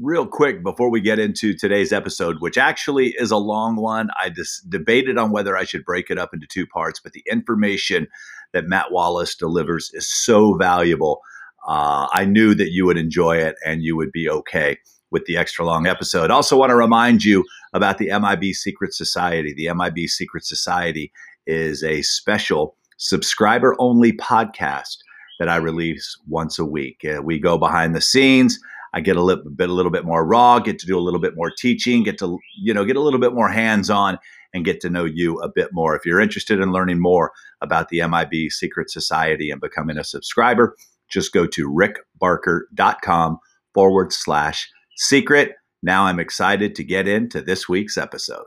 real quick before we get into today's episode, which actually is a long one. I debated on whether I should break it up into two parts, but the information that Matt Wallace delivers is so valuable. Uh, I knew that you would enjoy it and you would be okay with the extra long episode. Also, want to remind you about the MIB Secret Society. The MIB Secret Society is a special subscriber only podcast that I release once a week. Uh, we go behind the scenes. I get a little bit, a little bit more raw, get to do a little bit more teaching, get to, you know, get a little bit more hands on and get to know you a bit more. If you're interested in learning more about the MIB Secret Society and becoming a subscriber, just go to rickbarker.com forward slash secret. Now I'm excited to get into this week's episode.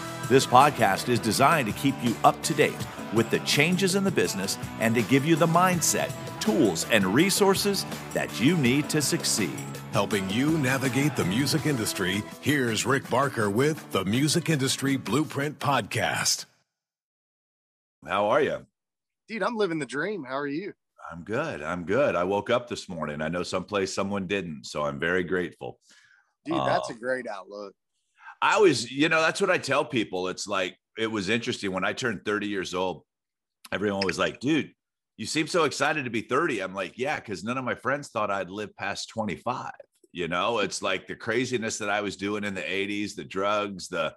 This podcast is designed to keep you up to date with the changes in the business and to give you the mindset, tools, and resources that you need to succeed. Helping you navigate the music industry, here's Rick Barker with the Music Industry Blueprint Podcast. How are you? Dude, I'm living the dream. How are you? I'm good. I'm good. I woke up this morning. I know someplace someone didn't, so I'm very grateful. Dude, that's uh, a great outlook. I always, you know, that's what I tell people. It's like it was interesting when I turned 30 years old. Everyone was like, dude, you seem so excited to be 30. I'm like, yeah, because none of my friends thought I'd live past 25. You know, it's like the craziness that I was doing in the 80s, the drugs, the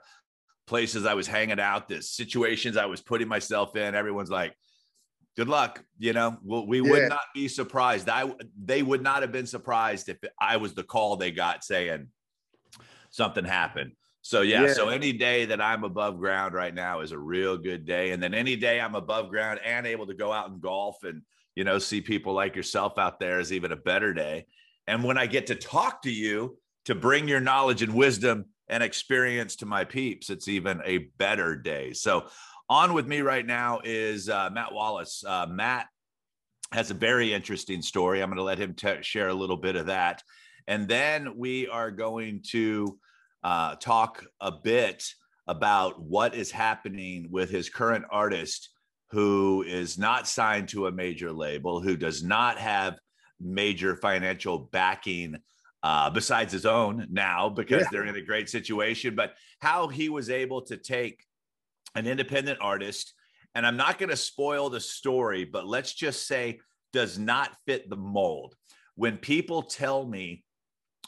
places I was hanging out, the situations I was putting myself in. Everyone's like, good luck. You know, well, we yeah. would not be surprised. I they would not have been surprised if I was the call they got saying something happened. So yeah, yeah, so any day that I'm above ground right now is a real good day. And then any day I'm above ground and able to go out and golf and you know see people like yourself out there is even a better day. And when I get to talk to you to bring your knowledge and wisdom and experience to my peeps, it's even a better day. So on with me right now is uh, Matt Wallace. Uh, Matt has a very interesting story. I'm going to let him t- share a little bit of that. And then we are going to uh, talk a bit about what is happening with his current artist who is not signed to a major label, who does not have major financial backing uh, besides his own now because yeah. they're in a great situation, but how he was able to take an independent artist. And I'm not going to spoil the story, but let's just say does not fit the mold. When people tell me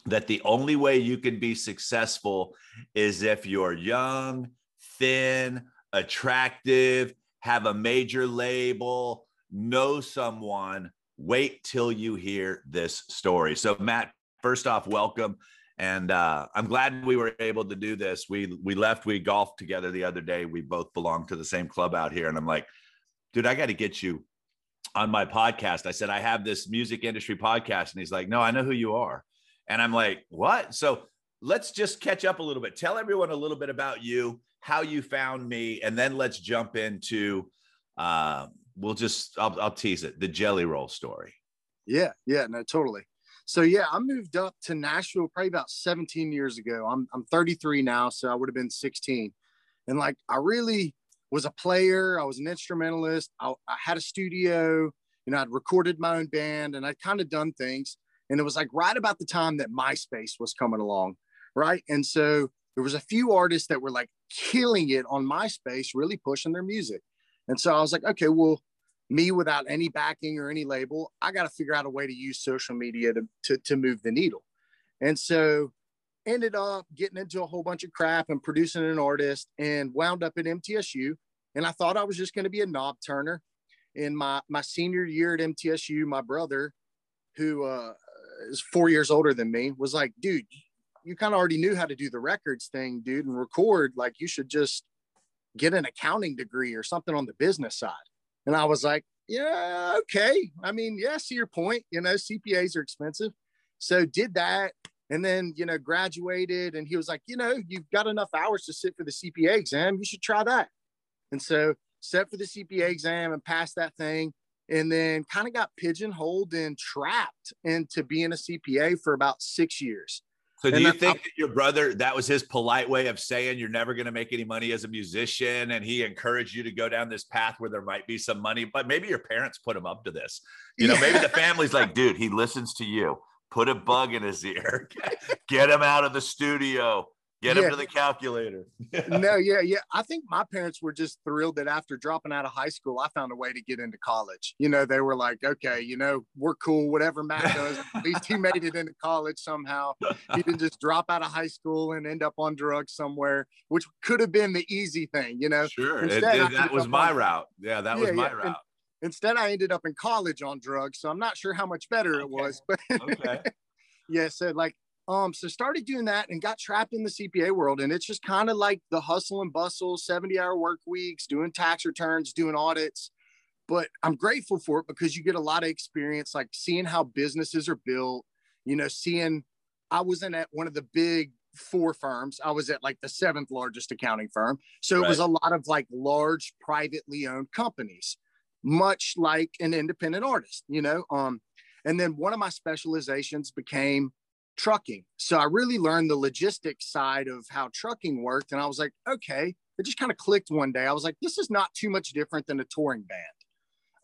that the only way you can be successful is if you're young, thin, attractive, have a major label, know someone. Wait till you hear this story. So, Matt, first off, welcome. And uh, I'm glad we were able to do this. We we left, we golfed together the other day. We both belong to the same club out here. And I'm like, dude, I got to get you on my podcast. I said, I have this music industry podcast. And he's like, no, I know who you are. And I'm like, what? So let's just catch up a little bit. Tell everyone a little bit about you, how you found me, and then let's jump into uh, we'll just I'll, I'll tease it the jelly roll story. Yeah, yeah, no, totally. So yeah, I moved up to Nashville probably about 17 years ago. I'm I'm 33 now, so I would have been 16. And like I really was a player. I was an instrumentalist. I, I had a studio. You know, I'd recorded my own band, and I'd kind of done things. And it was like right about the time that MySpace was coming along, right? And so there was a few artists that were like killing it on MySpace, really pushing their music. And so I was like, okay, well, me without any backing or any label, I got to figure out a way to use social media to, to, to move the needle. And so ended up getting into a whole bunch of crap and producing an artist and wound up at MTSU. And I thought I was just going to be a knob turner. In my, my senior year at MTSU, my brother, who uh, is four years older than me, was like, dude, you kind of already knew how to do the records thing, dude, and record. Like, you should just get an accounting degree or something on the business side. And I was like, yeah, okay. I mean, yeah, see your point. You know, CPAs are expensive. So did that and then you know graduated and he was like you know you've got enough hours to sit for the cpa exam you should try that and so set for the cpa exam and passed that thing and then kind of got pigeonholed and trapped into being a cpa for about six years. So do And you then think I- that your brother that was his polite way of saying you're never going to make any money as a musician and he encouraged you to go down this path where there might be some money but maybe your parents put him up to this. You know Yeah. maybe the family's like dude he listens to you. Put a bug in his ear. Get him out of the studio get him to the calculator no, yeah, yeah. I think my parents were just thrilled that after dropping out of high school, I found a way to get into college. You know, they were like, okay, you know, we're cool, whatever Matt does. At least he made it into college somehow. He didn't just drop out of high school and end up on drugs somewhere, which could have been the easy thing, you know. sure Instead, I it- that was my on- route yeah that was my yeah, and- route Instead, I ended up in college on drugs. So I'm not sure how much better it Okay. was, but okay yeah so like um so started doing that and got trapped in the cpa world and it's just kind of like the hustle and bustle 70 hour work weeks doing tax returns doing audits. But i'm grateful for it because you get a lot of experience like seeing how businesses are built you know seeing i wasn't at one of the big four firms. I was at like the seventh largest accounting firm. So it was a lot of like large privately owned companies much like an independent artist you know? Um and then one of my specializations became trucking. So I really learned the logistics side of how trucking worked. And I was like, okay, it just kind of clicked one day. I was like, this is not too much different than a touring band.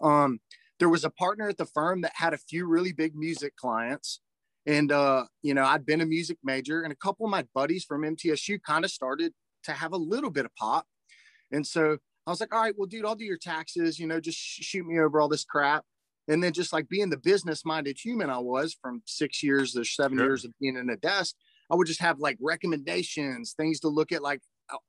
Um, there was a partner at the firm that had a few really big music clients. And, uh, you know, I'd been a music major, and a couple of my buddies from MTSU kind of started to have a little bit of pop. And so I was like, all right, well, dude, I'll do your taxes, you know, just sh- shoot me over all this crap and then just like being the business minded human I was from six years or seven Sure. years of being in a desk, I would just have like recommendations, things to look at like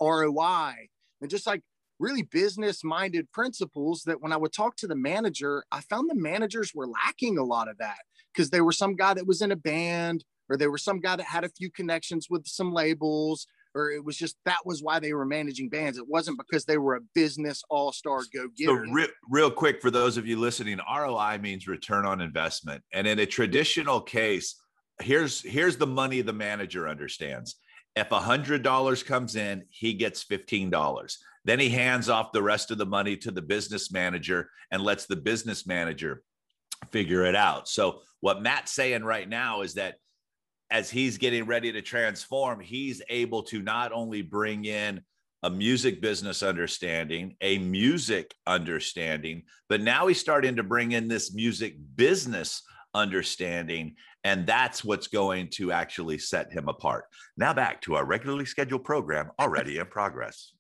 ROI and just like really business minded principles that when I would talk to the manager, I found the managers were lacking a lot of that because they were some guy that was in a band or they were some guy that had a few connections with some labels or it was just that was why they were managing bands. It wasn't because they were a business all star go getter. So getter. re- real quick for those of you listening, ROI means return on investment. And in a traditional case, here's here's the money the manager understands. If a hundred dollars comes in, he gets fifteen dollars. Then he hands off the rest of the money to the business manager and lets the business manager figure it out. So what Matt's saying right now is that as he's getting ready to transform, he's able to not only bring in a music business understanding, a music understanding, but now he's starting to bring in this music business understanding. And that's what's going to actually set him apart. Now back to our regularly scheduled program already in progress.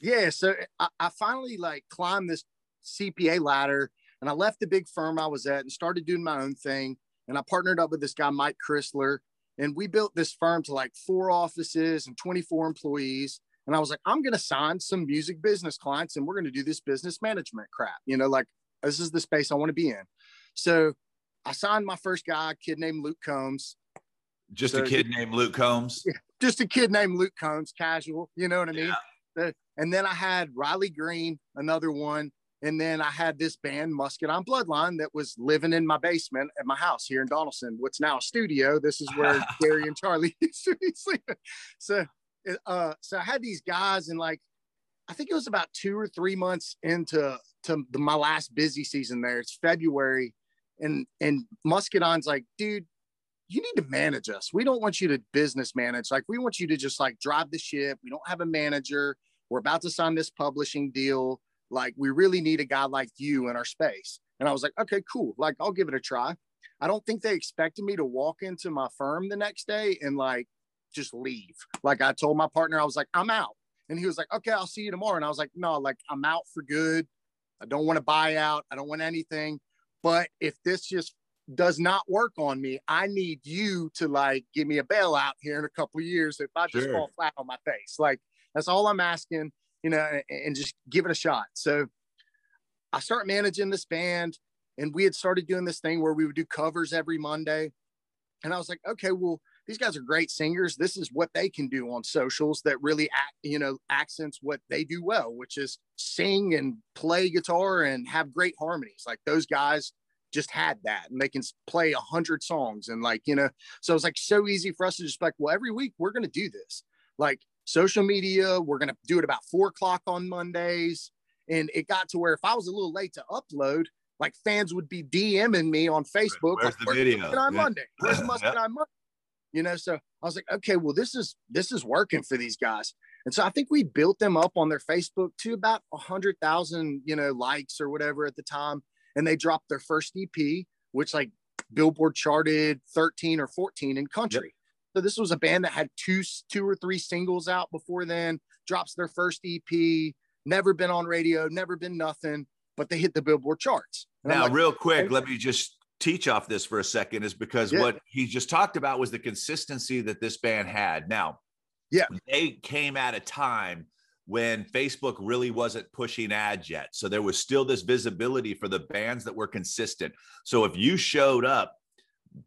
yeah so I, I finally like climbed this cpa ladder and i left the big firm i was at and started doing my own thing and i partnered up with this guy mike chrysler and we built this firm to like four offices and 24 employees and i was like i'm going to sign some music business clients and we're going to do this business management crap you know like this is the space i want to be in so i signed my first guy a kid named luke combs Just So- a kid named Luke Combs. just a kid named Luke Combs, casual, you know what I mean? Yeah. And then I had Riley Green, another one. And then I had this band, Muscadine Bloodline, that was living in my basement at my house here in Donaldson, what's now a studio. This is where Gary and Charlie used to be sleeping. So, uh, so I had these guys, and like, I think it was about two or three months into to the, my last busy season there. It's February, and and Muscadine's like, dude, you need to manage us. We don't want you to business manage. Like we want you to just like drive the ship. We don't have a manager. We're about to sign this publishing deal. Like we really need a guy like you in our space. And I was like, okay, cool. Like I'll give it a try. I don't think they expected me to walk into my firm the next day and like just leave. Like I told my partner, I was like, I'm out. And he was like, okay, I'll see you tomorrow. And I was like, no, like I'm out for good. I don't want to buy out. I don't want anything. But if this just does not work on me, I need you to like give me a bailout here in a couple of years if I just Sure. fall flat on my face. Like that's all I'm asking, you know, and, and just give it a shot. So I start managing this band, and we had started doing this thing where we would do covers every Monday. And I was like, okay, well, these guys are great singers. This is what they can do on socials that really act, you know, accents what they do well, which is sing and play guitar and have great harmonies. Like those guys just had that and they can play a hundred songs and like you know so it's like so easy for us to just like well every week we're going to do this like social media. We're going to do it about four o'clock on mondays. And it got to where if i was a little late to upload like fans would be dming me on facebook Where's like, the where's video? Yeah. monday? Where's Muscadine monday? You know so i was like okay well this is this is working for these guys. And so i think we built them up on their facebook to about a hundred thousand you know likes or whatever at the time. And they dropped their first ep which like billboard charted 13 or 14 in country so this was a band that had two two or three singles out before then drops their first ep never been on radio never been nothing but they hit the billboard charts And Now, like, real quick, let me just teach off this for a second, is because Yeah. what he just talked about was the consistency that this band had. Now, Yeah. they came at a time when Facebook really wasn't pushing ads yet. So there was still this visibility for the bands that were consistent. So if you showed up,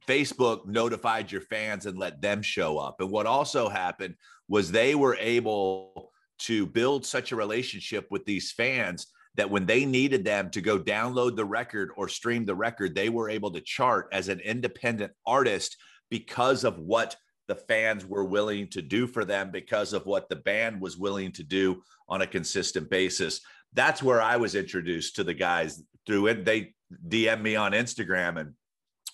Facebook notified your fans and let them show up. And what also happened was they were able to build such a relationship with these fans that when they needed them to go download the record or stream the record, they were able to chart as an independent artist because of what the fans were willing to do for them, because of what the band was willing to do on a consistent basis. That's where I was introduced to the guys through it. They DM me on Instagram and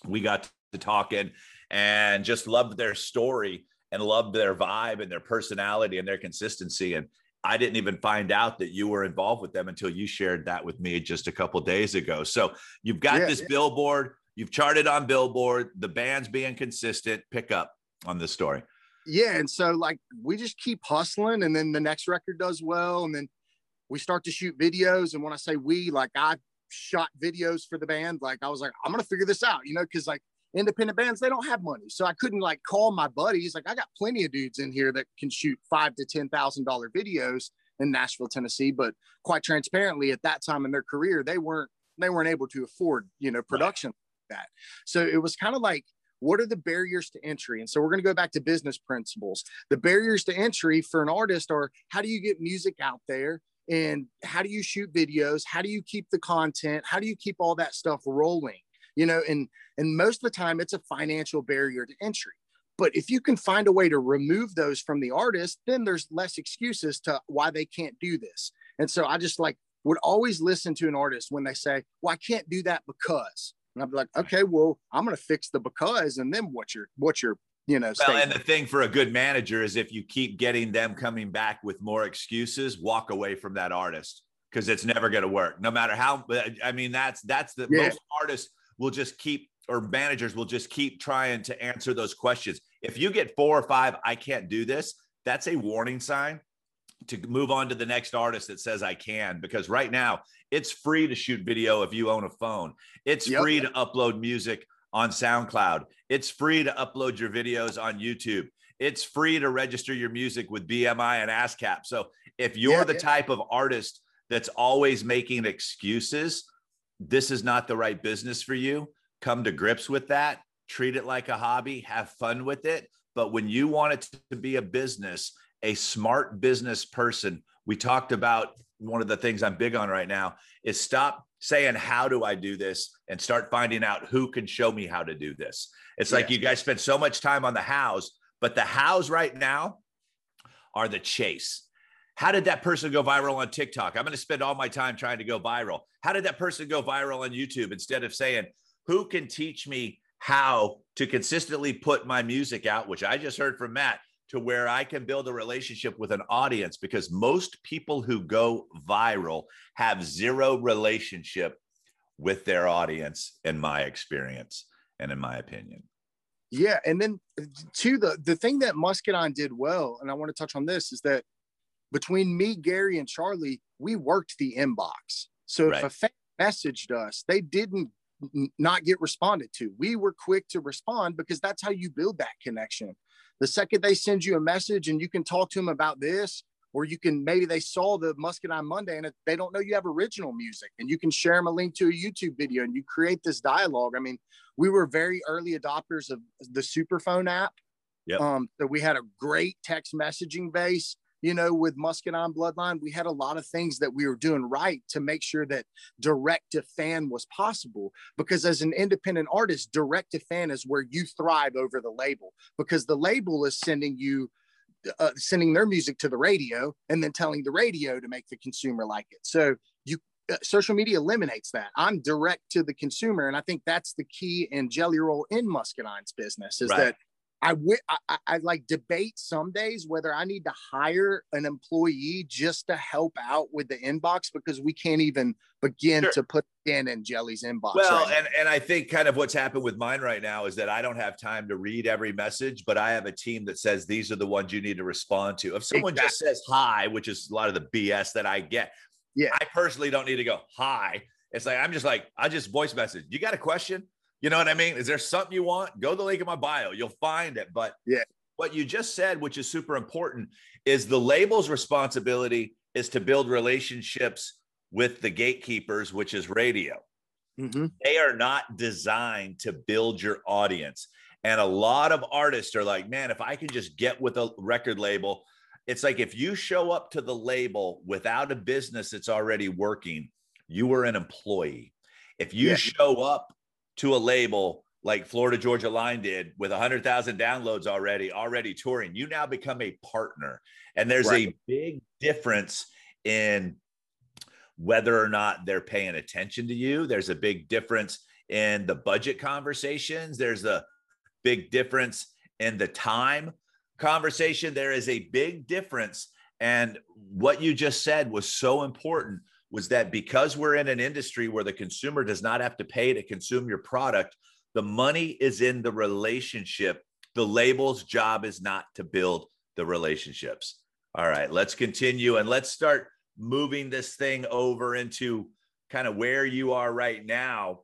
we got to talking and just loved their story and loved their vibe and their personality and their consistency. And I didn't even find out that you were involved with them until you shared that with me just a couple days ago. So you've got Yeah, this yeah. billboard, you've charted on billboard, the band's being consistent. Pick up on this story. yeah and so like we just keep hustling and then the next record does well and then we start to shoot videos and when i say we like i shot videos for the band like i was like i'm gonna figure this out you know because like independent bands they don't have money. So i couldn't like call my buddies like i got plenty of dudes in here that can shoot five to ten thousand dollar videos in nashville tennessee. But quite transparently at that time in their career they weren't they weren't able to afford you know production like that. So it was kind of like what are the barriers to entry? And so we're going to go back to business principles. The barriers to entry for an artist are how do you get music out there? And how do you shoot videos? How do you keep the content? How do you keep all that stuff rolling you know and and most of the time it's a financial barrier to entry but if you can find a way to remove those from the artist then there's less excuses to why they can't do this and so i just like would always listen to an artist when they say well i can't do that because and i'd be like okay well i'm going to fix the because and then what's your what's your you know Well, statement? and the thing for a good manager is if you keep getting them coming back with more excuses, walk away from that artist because it's never going to work. No matter how, I mean, that's that's the Yeah. most artists will just keep or managers will just keep trying to answer those questions. If you get four or five, I can't do this. That's a warning sign to move on to the next artist that says I can because right now it's free to shoot video if you own a phone. It's Yep. free to upload music on SoundCloud. It's free to upload your videos on YouTube. It's free to register your music with BMI and ASCAP. So if you're Yeah, the yeah. type of artist that's always making excuses, this is not the right business for you. Come to grips with that. Treat it like a hobby, have fun with it. But when you want it to be a business, a smart business person, we talked about one of the things I'm big on right now is stop saying, How do I do this? and start finding out who can show me how to do this. It's like you guys spend so much time on the hows, but the hows right now are the chase. How did that person go viral on TikTok? I'm going to spend all my time trying to go viral. How did that person go viral on YouTube instead of saying, who can teach me how to consistently put my music out, which I just heard from Matt, to where I can build a relationship with an audience? Because most people who go viral have zero relationship with their audience, in my experience and in my opinion. Yeah, and then uh, to the the thing that Muscadine did well, and I want to touch on this, is that between me, Gary, and Charlie, we worked the inbox. So Right. if a fan messaged us, they didn't not get responded to. We were quick to respond because that's how you build that connection. The second they send you a message and you can talk to them about this, or you can maybe they saw the Muscadine Monday and they don't know you have original music, and you can share them a link to a YouTube video and you create this dialogue. I mean, we were very early adopters of the Superphone app. Yep. Um, so we had a great text messaging base. You know, with Muscadine Bloodline, we had a lot of things that we were doing right to make sure that direct to fan was possible. Because as an independent artist, direct to fan is where you thrive over the label because the label is sending you. Uh, sending their music to the radio and then telling the radio to make the consumer like it. So you uh, social media eliminates that. I'm direct to the consumer, and I think that's the key in Jelly Roll in Muscadine's business is right. that I, w- I, I like debate some days whether I need to hire an employee just to help out with the inbox because we can't even begin sure. to put in in Jelly's inbox. Well, right and, and I think kind of what's happened with mine right now is that I don't have time to read every message, but I have a team that says these are the ones you need to respond to. If someone exactly. just says hi, which is a lot of the BS that I get, yeah, I personally don't need to go hi. It's like I'm just like I just voice message. You got a question? You know what I mean? Is there something you want? Go to the link in my bio. You'll find it. But yeah, what you just said, which is super important, is the label's responsibility is to build relationships with the gatekeepers, which is radio. Mm-hmm. They are not designed to build your audience. And a lot of artists are like, man, if I can just get with a record label, it's like if you show up to the label without a business that's already working, you are an employee. If you yeah. show up to a label like Florida Georgia Line did with 100,000 downloads already, already touring, you now become a partner. And there's right. a big difference in whether or not they're paying attention to you. There's a big difference in the budget conversations. There's a big difference in the time conversation. There is a big difference. And what you just said was so important was that because we're in an industry where the consumer does not have to pay to consume your product, the money is in the relationship. The label's job is not to build the relationships. All right, let's continue and let's start moving this thing over into kind of where you are right now.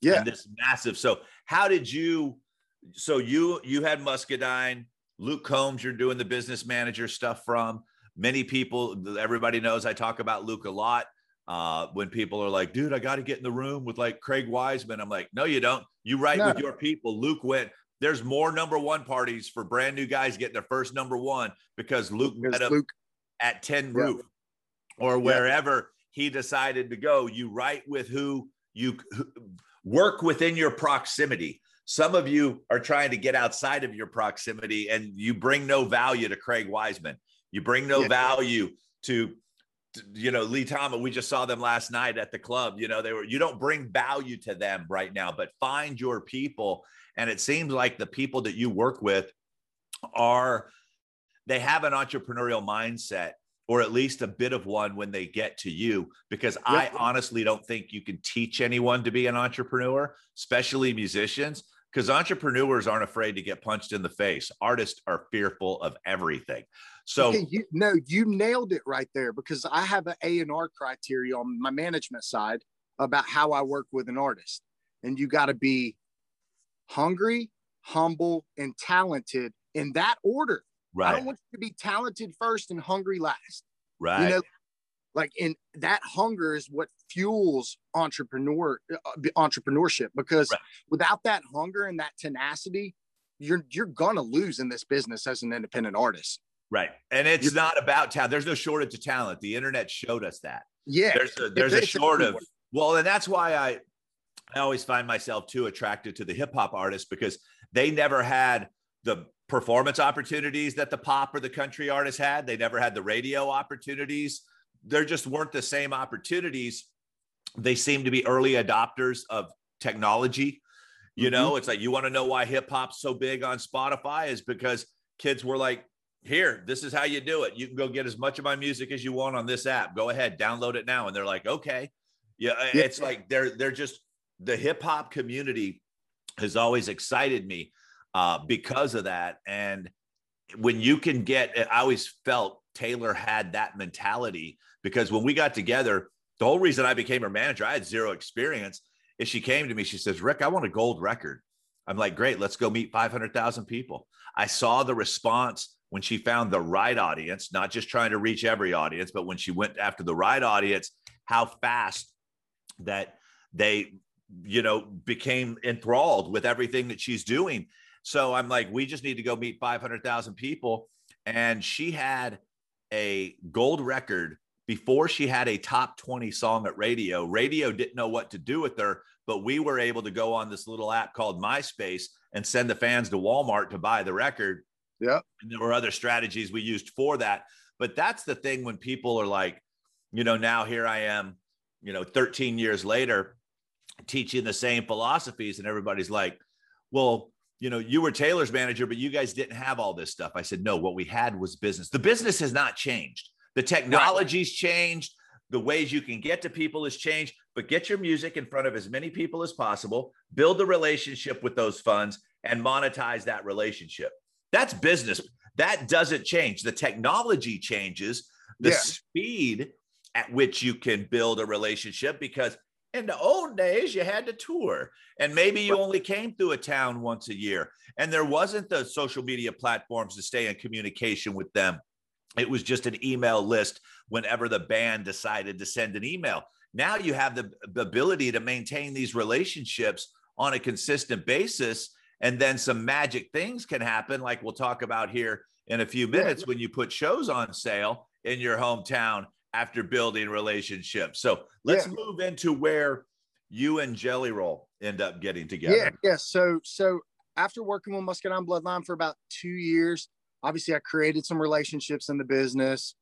Yeah. This massive. So, how did you? So you you had Muscadine, Luke Combs. You're doing the business manager stuff from. Many people, everybody knows I talk about Luke a lot uh, when people are like, dude, I got to get in the room with like Craig Wiseman. I'm like, no, you don't. You write no. with your people. Luke went, there's more number one parties for brand new guys getting their first number one because Luke because met up Luke. at Tin yeah. roof or wherever yeah. he decided to go. You write with who you who, work within your proximity. Some of you are trying to get outside of your proximity and you bring no value to Craig Wiseman. You bring no yeah. value to you know, Lee Thomas, we just saw them last night at the club. You know, they were, you don't bring value to them right now, but find your people. And it seems like the people that you work with are, they have an entrepreneurial mindset or at least a bit of one when they get to you because yep. i honestly don't think you can teach anyone to be an entrepreneur especially musicians because entrepreneurs aren't afraid to get punched in the face artists are fearful of everything so okay, you, no, you nailed it right there because I have an A and R criteria on my management side about how I work with an artist, and you got to be hungry, humble, and talented in that order. Right. I don't want you to be talented first and hungry last. Right. You know, like in that hunger is what fuels entrepreneur uh, entrepreneurship because right. without that hunger and that tenacity, you're you're gonna lose in this business as an independent artist. Right. And it's You're, not about talent. There's no shortage of talent. The internet showed us that. Yeah. There's a, there's a short of, well, and that's why I, I always find myself too attracted to the hip hop artists because they never had the performance opportunities that the pop or the country artists had. They never had the radio opportunities. There just weren't the same opportunities. They seem to be early adopters of technology. You mm-hmm. know, it's like you want to know why hip hop's so big on Spotify is because kids were like, here, this is how you do it. You can go get as much of my music as you want on this app. Go ahead, download it now. And they're like, okay. Yeah, yeah. it's like they're they're just the hip hop community has always excited me uh, because of that. And when you can get, I always felt Taylor had that mentality because when we got together, the whole reason I became her manager, I had zero experience. Is she came to me, she says, Rick, I want a gold record. I'm like, great, let's go meet 500,000 people. I saw the response when she found the right audience, not just trying to reach every audience, but when she went after the right audience, how fast that they, you know, became enthralled with everything that she's doing. So I'm like, we just need to go meet 500,000 people. And she had a gold record before she had a top 20 song at radio. Radio didn't know what to do with her, but we were able to go on this little app called MySpace and send the fans to Walmart to buy the record. Yeah. And there were other strategies we used for that. But that's the thing when people are like, you know, now here I am, you know, 13 years later, teaching the same philosophies, and everybody's like, well, you know, you were Taylor's manager, but you guys didn't have all this stuff. I said, no, what we had was business. The business has not changed. The technology's changed. The ways you can get to people has changed, but get your music in front of as many people as possible, build the relationship with those funds, and monetize that relationship. That's business. That doesn't change. The technology changes, the Yeah. speed at which you can build a relationship because in the old days you had to tour and maybe you only came through a town once a year and there wasn't the social media platforms to stay in communication with them it was just an email list whenever the band decided to send an email now you have the, the ability to maintain these relationships on a consistent basis and then some magic things can happen like we'll talk about here in a few minutes when you put shows on sale in your hometown after building relationships so let's Yeah. move into where you and jelly roll end up getting together Yeah, yeah. So so after working with Muscadine Bloodline for about two years, obviously I created some relationships in the business,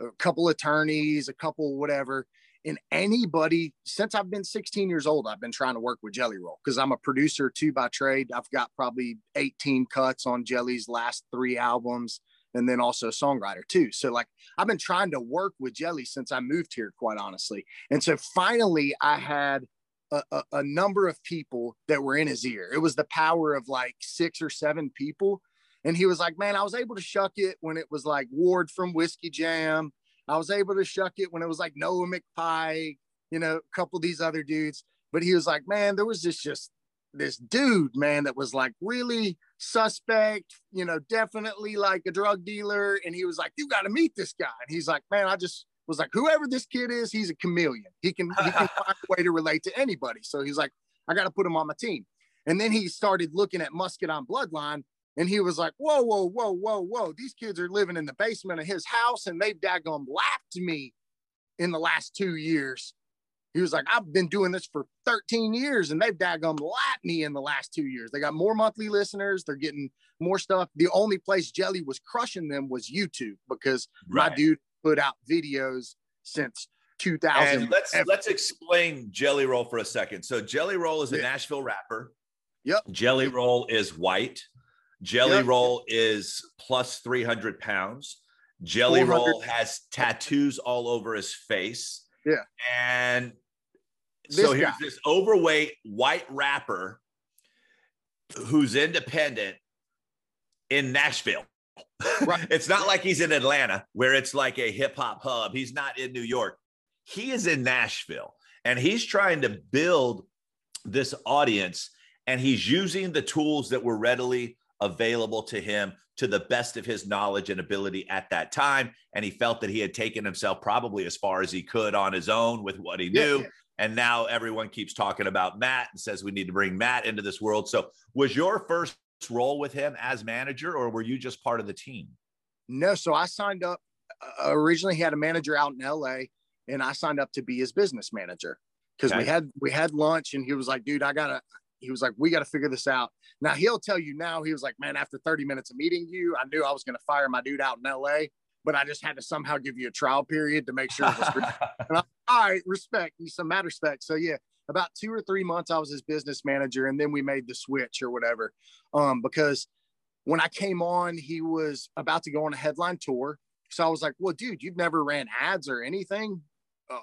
a couple attorneys, a couple whatever. And anybody since I've been 16 years old, I've been trying to work with Jelly Roll because I'm a producer too by trade. I've got probably 18 cuts on Jelly's last three albums, and then also songwriter too. So like I've been trying to work with Jelly since I moved here, quite honestly. And so finally I had a, a, a number of people that were in his ear. It was the power of like six or seven people. And he was like, Man, I was able to shuck it when it was like Ward from Whiskey Jam. I was able to shuck it when it was like Noah McPike, you know, a couple of these other dudes. But he was like, Man, there was this just this dude, man, that was like really suspect, you know, definitely like a drug dealer. And he was like, You got to meet this guy. And he's like, Man, I just was like, whoever this kid is, he's a chameleon. He can he can find a way to relate to anybody. So he's like, I got to put him on my team. And then he started looking at Muscadine Bloodline, and he was like, Whoa, whoa, whoa, whoa, whoa! These kids are living in the basement of his house, and they've daggum lapped me in the last two years. He was like, I've been doing this for 13 years, and they've daggum lapped me in the last two years. They got more monthly listeners. They're getting more stuff. The only place Jelly was crushing them was YouTube because my dude put out videos since 2000. And let's let's explain Jelly Roll for a second. So Jelly Roll is a Yeah. Nashville rapper. Yep. Jelly Roll is white. Jelly Yep. Roll is plus 300 pounds. Jelly 400. Roll has tattoos all over his face. Yeah. And This so here's guy. this overweight white rapper who's independent in Nashville. Right. it's not like he's in Atlanta where it's like a hip hop hub. He's not in New York. He is in Nashville and he's trying to build this audience and he's using the tools that were readily available to him to the best of his knowledge and ability at that time. And he felt that he had taken himself probably as far as he could on his own with what he knew. yeah. And now everyone keeps talking about Matt and says we need to bring Matt into this world. So, was your first role with him as manager, or were you just part of the team? No, so I signed up. Uh, originally, he had a manager out in LA, and I signed up to be his business manager because we had we had lunch, and he was like, "Dude, I gotta." He was like, "We got to figure this out." Now he'll tell you now. He was like, "Man, after 30 minutes of meeting you, I knew I was going to fire my dude out in LA, but I just had to somehow give you a trial period to make sure it was." And I'm, all right, respect, some mad respect. So yeah, about two or three months, I was his business manager, and then we made the switch or whatever. Um, because when I came on, he was about to go on a headline tour. So I was like, "Well, dude, you've never ran ads or anything uh,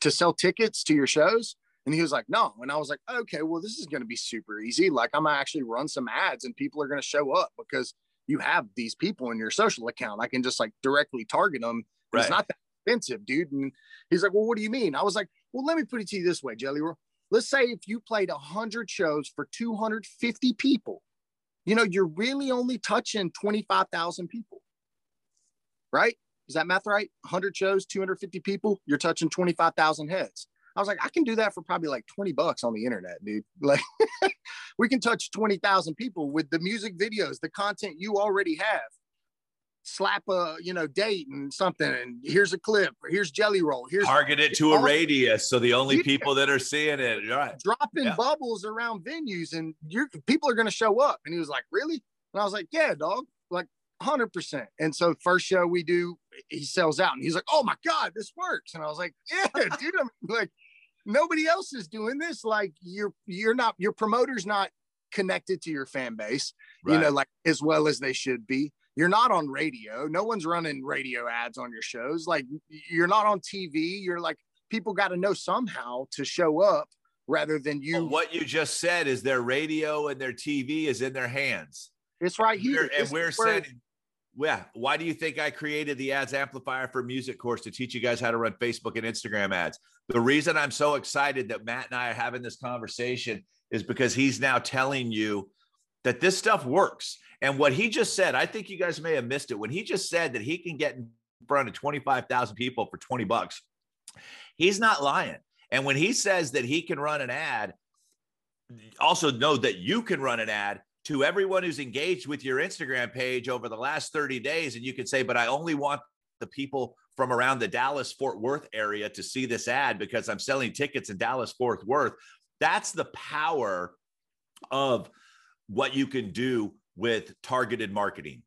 to sell tickets to your shows." And he was like, "No." And I was like, "Okay, well, this is going to be super easy. Like, I'm gonna actually run some ads, and people are going to show up because you have these people in your social account. I can just like directly target them. Right. It's not that expensive, dude." And he's like, "Well, what do you mean?" I was like, "Well, let me put it to you this way, Jelly Roll. Let's say if you played 100 shows for 250 people, you know, you're really only touching 25,000 people, right? Is that math right? 100 shows, 250 people, you're touching 25,000 heads. I was like, I can do that for probably like 20 bucks on the internet, dude. Like, we can touch 20,000 people with the music videos, the content you already have. slap a you know date and something and here's a clip or here's jelly roll here's target it to a radius so the only Yeah. people that are seeing it right dropping Yeah. bubbles around venues and you're people are going to show up and he was like really and i was like yeah dog like 100% and so first show we do he sells out and he's like oh my god this works and i was like yeah dude i'm like nobody else is doing this like you're you're not your promoter's not connected to your fan base you know, like as well as they should be. You're not on radio. No one's running radio ads on your shows. Like you're not on TV. You're like people got to know somehow to show up rather than you. Well, what you just said is their radio and their tv is in their hands it's right here. We're- and we're sending yeah why do you think i created the ads amplifier for music course to teach you guys how to run facebook and instagram ads the reason i'm so excited that matt and i are having this conversation is because he's now telling you that this stuff works and what he just said i think you guys may have missed it when he just said that he can get in front of 25000 people for 20 bucks he's not lying and when he says that he can run an ad also know that you can run an ad to everyone who's engaged with your Instagram page over the last 30 days. And you can say, but I only want the people from around the Dallas Fort Worth area to see this ad because I'm selling tickets in Dallas Fort Worth. That's the power of what you can do with targeted marketing.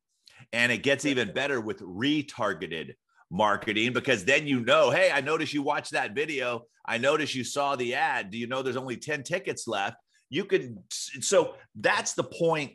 And it gets even better with retargeted marketing because then you know, hey, I noticed you watched that video. I noticed you saw the ad. Do you know there's only 10 tickets left? You could, so that's the point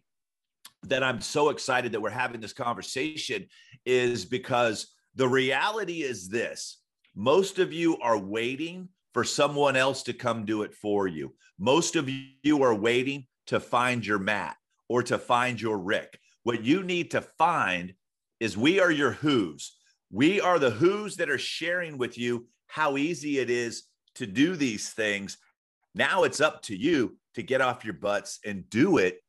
that I'm so excited that we're having this conversation is because the reality is this most of you are waiting for someone else to come do it for you. Most of you are waiting to find your Matt or to find your Rick. What you need to find is we are your who's. We are the who's that are sharing with you how easy it is to do these things. Now it's up to you to get off your butts and do it.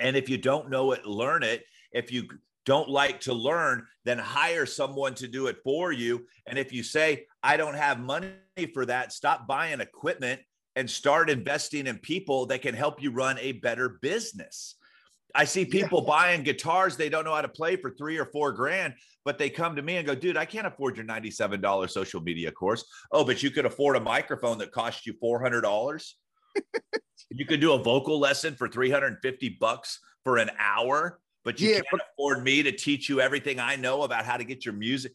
And if you don't know it, learn it. If you don't like to learn, then hire someone to do it for you. And if you say, I don't have money for that, stop buying equipment and start investing in people that can help you run a better business. I see people buying guitars they don't know how to play for three or four grand, but they come to me and go, dude, I can't afford your $97 social media course. Oh, but you could afford a microphone that costs you $400. you could do a vocal lesson for 350 bucks for an hour, but you Yeah, can't afford me to teach you everything I know about how to get your music.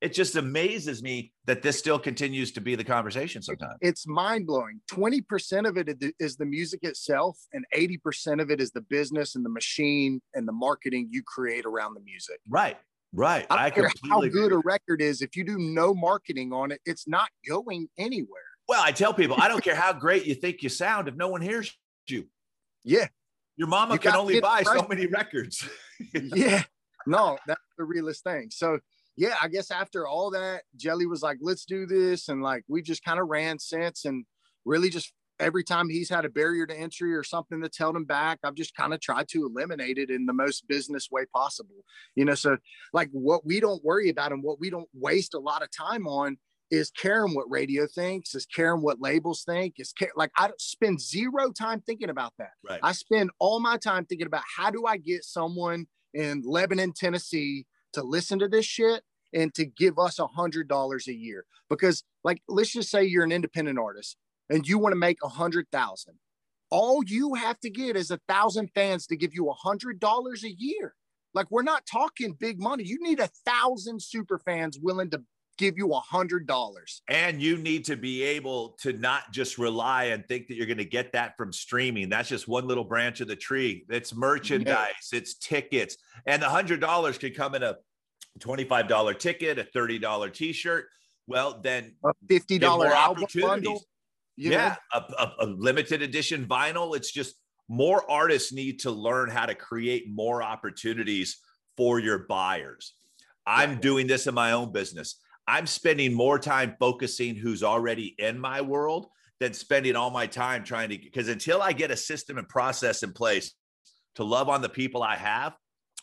It just amazes me that this still continues to be the conversation sometimes. It's mind blowing. 20% of it is the- music itself, and 80% of it is the business and the machine and the marketing you create around the music. Right. Right. I I care how good a record is. If you do no marketing on it, it's not going anywhere. Well, I tell people, I don't care how great you think you sound if no one hears you. Yeah. Your mama You can only buy so many records. yeah. No that's the realest thing. So yeah i guess after all that jelly was like let's do this and like we just kind of ran since and really just every time he's had a barrier to entry or something that's held him back i've just kind of tried to eliminate it in the most business way possible. You know so like what we don't worry about and what we don't waste a lot of time on is caring what radio thinks is caring what labels think is care like i spend zero time thinking about that Right. I spend all my time thinking about how do I get someone in Lebanon, Tennessee to listen to this shit and to give us a hundred dollars a year. Because like let's just say you're an independent artist and you want to make a hundred thousand. All you have to get is a thousand fans to give you a hundred dollars a year. Like we're not talking big money. You need a thousand super fans willing to give you a hundred dollars. and you need to be able to not just rely and think that you're going to get that from streaming. That's just one little branch of the tree. It's merchandise, it's tickets, and the hundred dollars could come in a twenty-five dollar ticket, a thirty dollar T-shirt. Well, then A fifty dollar album opportunities. bundle. yeah, a, a, a limited edition vinyl. It's just more artists need to learn how to create more opportunities for your buyers. I'm doing this in my own business. I'm spending more time focusing who's already in my world than spending all my time trying to because until I get a system and process in place to love on the people I have,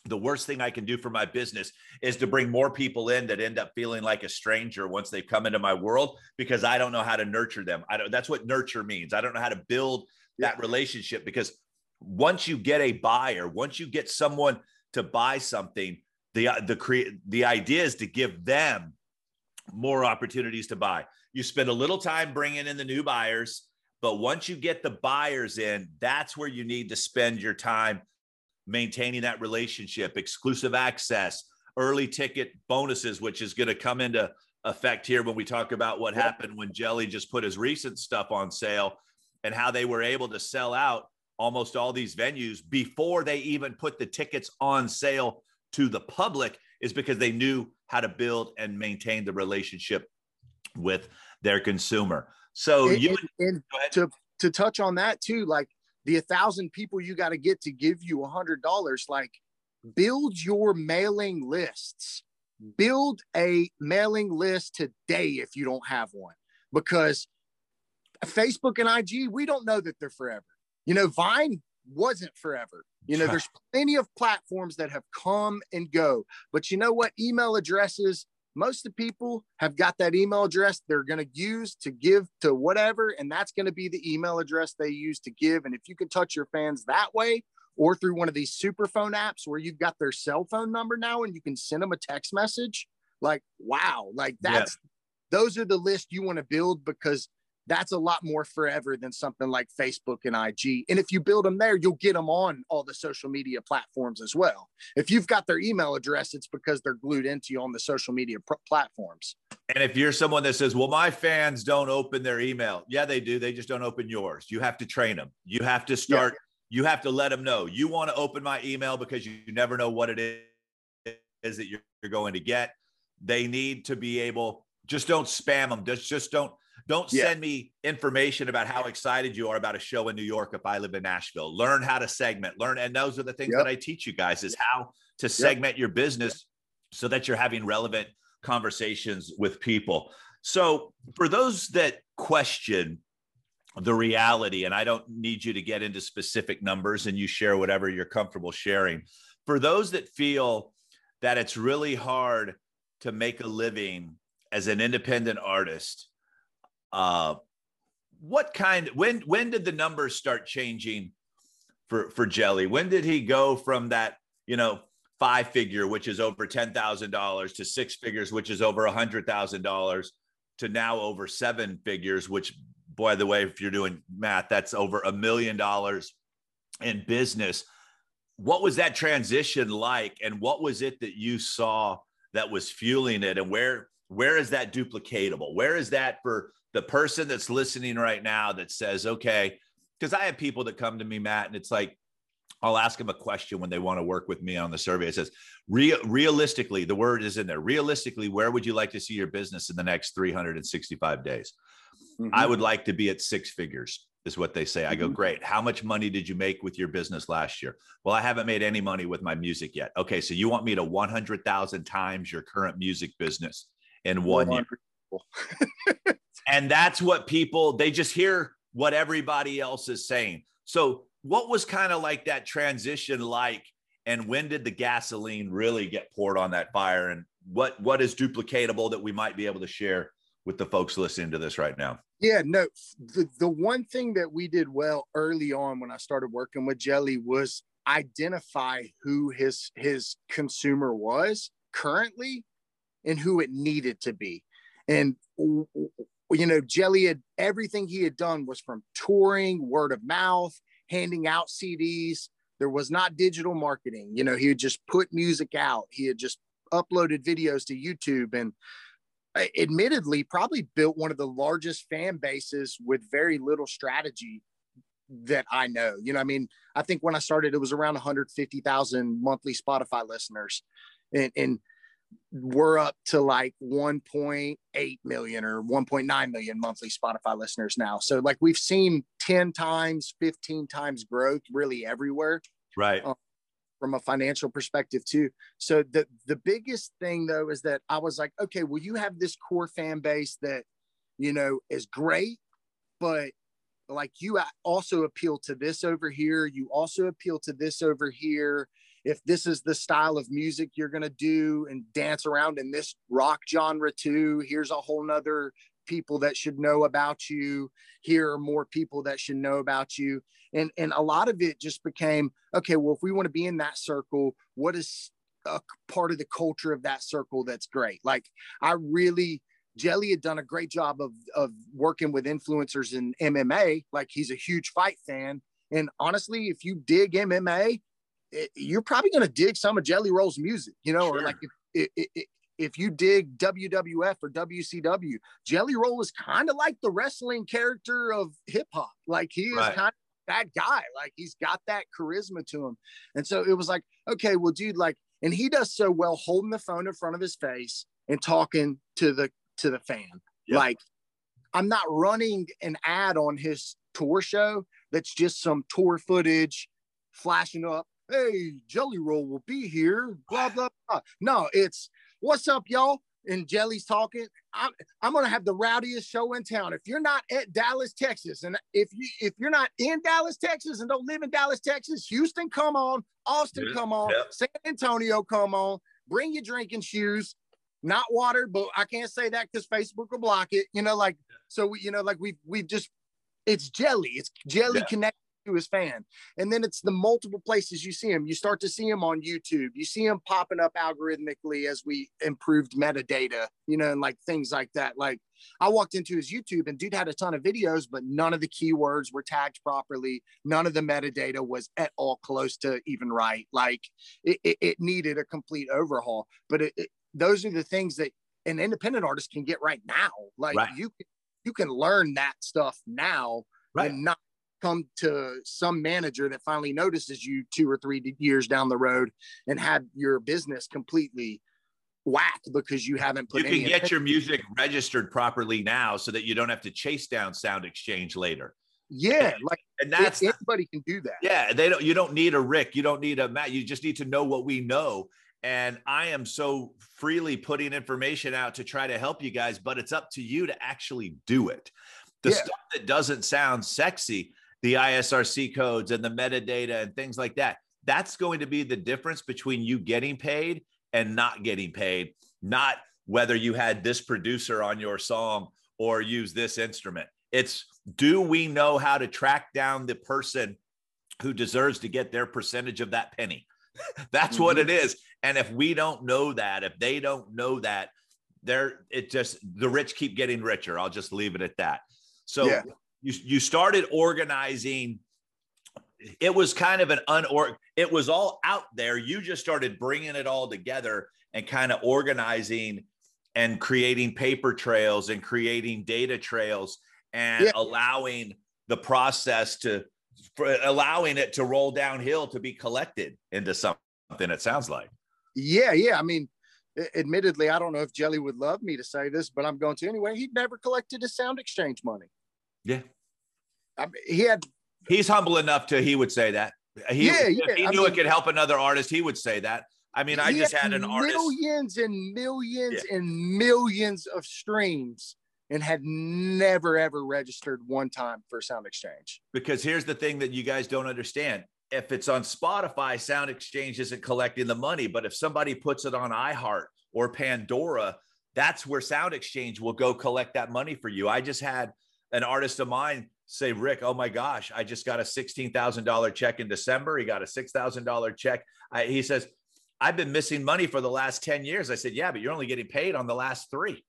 the worst thing I can do for my business is to bring more people in that end up feeling like a stranger once they've come into my world because I don't know how to nurture them. I don't that's what nurture means. I don't know how to build that relationship because once you get a buyer, once you get someone to buy something, the the create the idea is to give them more opportunities to buy. You spend a little time bringing in the new buyers, but once you get the buyers in, that's where you need to spend your time maintaining that relationship, exclusive access, early ticket bonuses, which is going to come into effect here when we talk about what yep. happened when Jelly just put his recent stuff on sale and how they were able to sell out almost all these venues before they even put the tickets on sale to the public is because they knew how to build and maintain the relationship with their consumer. So and, you and, and to to touch on that too, like the a thousand people you got to get to give you a hundred dollars, like build your mailing lists. Build a mailing list today if you don't have one, because Facebook and IG, we don't know that they're forever. You know, Vine wasn't forever. You know, there's plenty of platforms that have come and go. But you know what? Email addresses, most of the people have got that email address they're going to use to give to whatever. And that's going to be the email address they use to give. And if you can touch your fans that way, or through one of these super phone apps where you've got their cell phone number now and you can send them a text message, like, wow, like that's yeah. those are the list you want to build because that's a lot more forever than something like Facebook and IG. And if you build them there, you'll get them on all the social media platforms as well. If you've got their email address, it's because they're glued into you on the social media pr- platforms. And if you're someone that says, well, my fans don't open their email, yeah, they do. They just don't open yours. You have to train them. You have to start, yeah. you have to let them know you want to open my email because you never know what it is that you're going to get. They need to be able, just don't spam them. Just, just don't don't yeah. send me information about how excited you are about a show in New York if I live in Nashville. Learn how to segment, learn. And those are the things yep. that I teach you guys is how to segment yep. your business so that you're having relevant conversations with people. So for those that question the reality, and I don't need you to get into specific numbers and you share whatever you're comfortable sharing. For those that feel that it's really hard to make a living as an independent artist, uh, what kind? When when did the numbers start changing for for Jelly? When did he go from that you know five figure, which is over ten thousand dollars, to six figures, which is over a hundred thousand dollars, to now over seven figures, which by the way, if you're doing math, that's over a million dollars in business. What was that transition like, and what was it that you saw that was fueling it, and where where is that duplicatable? Where is that for the person that's listening right now that says, okay, because I have people that come to me, Matt, and it's like, I'll ask them a question when they want to work with me on the survey. It says, Real, realistically, the word is in there. Realistically, where would you like to see your business in the next 365 days? Mm-hmm. I would like to be at six figures, is what they say. I go, mm-hmm. great. How much money did you make with your business last year? Well, I haven't made any money with my music yet. Okay, so you want me to 100,000 times your current music business in one year? and that's what people they just hear what everybody else is saying. So what was kind of like that transition like? And when did the gasoline really get poured on that fire? And what what is duplicatable that we might be able to share with the folks listening to this right now? Yeah no the, the one thing that we did well early on when i started working with jelly was identify who his his consumer was currently and who it needed to be. And you know, Jelly had everything he had done was from touring, word of mouth, handing out CDs. There was not digital marketing. You know, he had just put music out. He had just uploaded videos to YouTube and uh, admittedly probably built one of the largest fan bases with very little strategy that I know. You know, I mean, I think when I started, it was around 150,000 monthly Spotify listeners. And, and we're up to like 1.8 million or 1.9 million monthly Spotify listeners now. So like we've seen 10 times, 15 times growth really everywhere. Right. Um, from a financial perspective too. So the the biggest thing though is that I was like, okay, well you have this core fan base that you know is great, but like you also appeal to this over here, you also appeal to this over here if this is the style of music you're going to do and dance around in this rock genre too here's a whole nother people that should know about you here are more people that should know about you and and a lot of it just became okay well if we want to be in that circle what is a part of the culture of that circle that's great. Like I really Jelly had done a great job of of working with influencers in MMA. Like he's a huge fight fan, and honestly, if you dig MMA, it, you're probably going to dig some of Jelly Roll's music. You know, sure. or like if, if, if you dig WWF or WCW, Jelly Roll is kind of like the wrestling character of hip hop. Like he is right. kind of that guy. Like he's got that charisma to him. And so it was like, okay, well, dude, like, and he does so well holding the phone in front of his face and talking to the to the fan. Yep. Like, I'm not running an ad on his tour show that's just some tour footage flashing up. Hey, Jelly Roll will be here. Blah blah blah. No, it's what's up, y'all and Jelly's talking, I'm, I'm going to have the rowdiest show in town. If you're not at Dallas, Texas, and if you if you're not in Dallas, Texas, and don't live in Dallas, Texas, Houston, come on, Austin, come on, yeah. San Antonio, come on. Bring your drinking shoes, not water, but I can't say that because Facebook will block it. You know, like so. We, you know, like we've we've just it's Jelly. It's Jelly yeah. connect to his fan. And then it's the multiple places you see him. You start to see him on YouTube. You see him popping up algorithmically as we improved metadata, you know, and like things like that. Like I walked into his YouTube and dude had a ton of videos, but none of the keywords were tagged properly. None of the metadata was at all close to even right. Like it, it, it needed a complete overhaul. But it, those are the things that an independent artist can get right now. Like right. you, you can learn that stuff now right. and not come to some manager that finally notices you two or three years down the road and have your business completely whacked because you haven't put you can get your music registered properly now so that you don't have to chase down sound exchange later. Yeah like and that's anybody can do that. Yeah they don't you don't need a rick you don't need a matt you just need to know what we know. And i am so freely putting information out to try to help you guys but it's up to you to actually do it. The yeah. stuff that doesn't sound sexy the ISRC codes and the metadata and things like that. That's going to be the difference between you getting paid and not getting paid, not whether you had this producer on your song or use this instrument. It's do we know how to track down the person who deserves to get their percentage of that penny? That's mm-hmm. what it is. And if we don't know that, if they don't know that, they're it just the rich keep getting richer. I'll just leave it at that. So yeah you you started organizing. It was kind of an unor it was all out there. You just started bringing it all together and kind of organizing and creating paper trails and creating data trails and yeah. allowing the process to allowing it to roll downhill to be collected into something it sounds like. Yeah yeah. I mean admittedly i don't know if jelly would love me to say this but i'm going to anyway. He'd never collected his sound exchange money yeah. I mean, he had. He's humble enough to he would say that. He, yeah, yeah. He knew mean, it could help another artist, he would say that. I mean, I just had, had an artist. Millions and millions yeah. and millions of streams and had never ever registered one time for Sound Exchange. Because here's the thing that you guys don't understand. If it's on Spotify, Sound Exchange isn't collecting the money. But if somebody puts it on iHeart or Pandora, that's where Sound Exchange will go collect that money for you. I just had an artist of mine say, Rick, oh my gosh, I just got a $16,000 check in December. He got a $6,000 check. I, he says, I've been missing money for the last 10 years. I said, yeah, but you're only getting paid on the last three.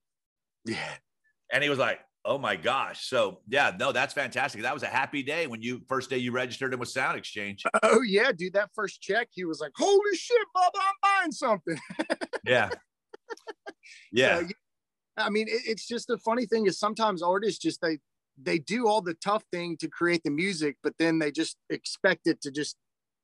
Yeah. And he was like, oh my gosh. So yeah, no, that's fantastic. That was a happy day when you first day you registered him with Sound Exchange. Oh yeah, dude, that first check, he was like, holy shit, Bubba, I'm buying something. yeah. Yeah. So, I mean, it, it's just the funny thing is sometimes artists just they they do all the tough thing to create the music, but then they just expect it to just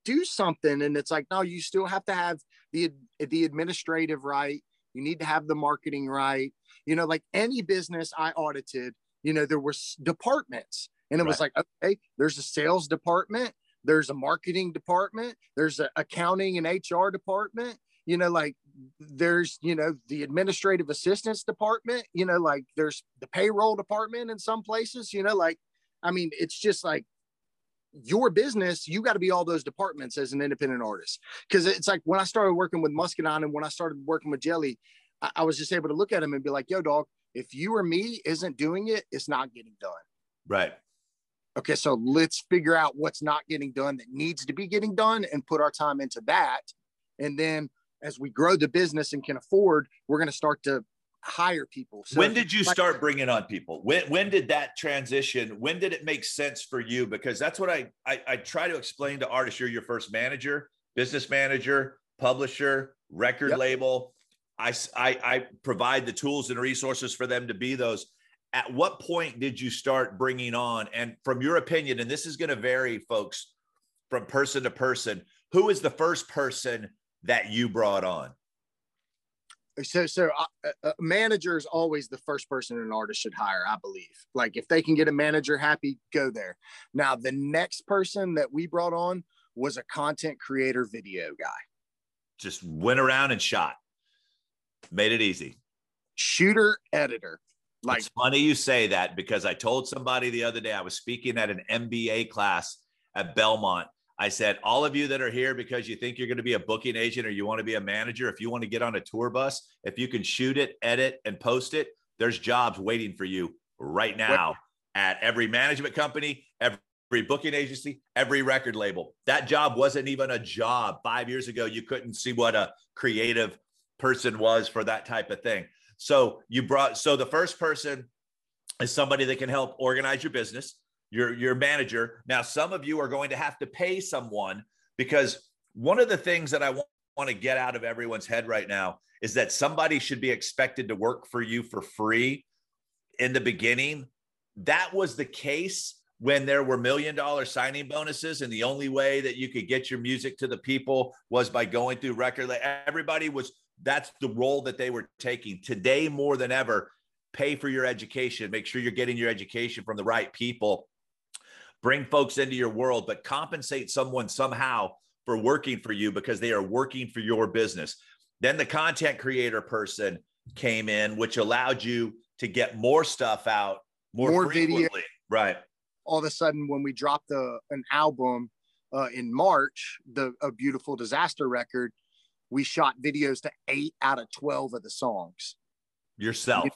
do something. And it's like, no, you still have to have the the administrative right. You need to have the marketing right. You know, like any business I audited, you know, there were departments, and it right. was like, okay, there's a sales department, there's a marketing department, there's an accounting and HR department. You know, like there's you know the administrative assistance department you know like there's the payroll department in some places you know like i mean it's just like your business you got to be all those departments as an independent artist. Because it's like when i started working with muscadine and when i started working with jelly I, I was just able to look at him and be like yo dog if you or me isn't doing it it's not getting done. Right. Okay so let's figure out what's not getting done that needs to be getting done and put our time into that. And then as we grow the business and can afford, we're going to start to hire people. So when did you like, start bringing on people? When when did that transition? When did it make sense for you? Because that's what I I, I try to explain to artists. You're your first manager, business manager, publisher, record yep. label. I, I I provide the tools and resources for them to be those. At what point did you start bringing on? And from your opinion, and this is going to vary, folks, from person to person. Who is the first person that you brought on? so so uh, a manager is always the first person an artist should hire i believe. Like if they can get a manager happy go there. Now the next person that we brought on was a content creator video guy. Just went around and shot. Made it easy. Shooter editor. Like it's funny you say that because i told somebody the other day i was speaking at an mba class at belmont I said, all of you that are here because you think you're going to be a booking agent or you want to be a manager, if you want to get on a tour bus, if you can shoot it, edit, and post it, there's jobs waiting for you right now at every management company, every booking agency, every record label. That job wasn't even a job. Five years ago, you couldn't see what a creative person was for that type of thing. So you brought, so the first person is somebody that can help organize your business your your manager. Now, some of you are going to have to pay someone because one of the things that I want, want to get out of everyone's head right now is that somebody should be expected to work for you for free in the beginning. That was the case when there were million dollar signing bonuses and the only way that you could get your music to the people was by going through record everybody was that's the role that they were taking today more than ever pay for your education make sure you're getting your education from the right people bring folks into your world, but compensate someone somehow for working for you because they are working for your business. Then the content creator person came in, which allowed you to get more stuff out more, more video. Right. All of a sudden, when we dropped the, an album uh, in March, the a beautiful disaster record, we shot videos to eight out of 12 of the songs. Yourself.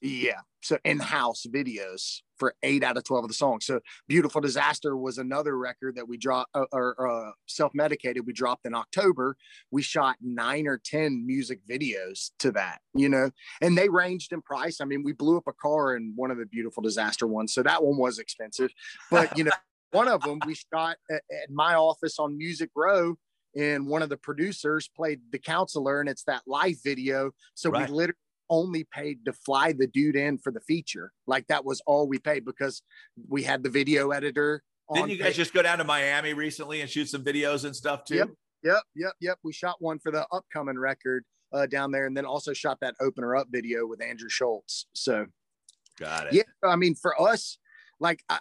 Yeah. So in-house videos for eight out of 12 of the songs. So Beautiful Disaster was another record that we dropped uh, or uh, self-medicated. We dropped in October. We shot nine or 10 music videos to that, you know, and they ranged in price. I mean, we blew up a car in one of the Beautiful Disaster ones. So that one was expensive, but you know, one of them we shot at, at my office on Music Row and one of the producers played the counselor and it's that live video. So right. we literally only paid to fly the dude in for the feature. Like that was all we paid because we had the video editor. Didn't you guys just go down to Miami recently and shoot some videos and stuff too? Yep, yep, yep, yep. We shot one for the upcoming record uh, down there, and then also shot that opener up video with Andrew Schulz. So, got it. Yeah, I mean, for us, like I,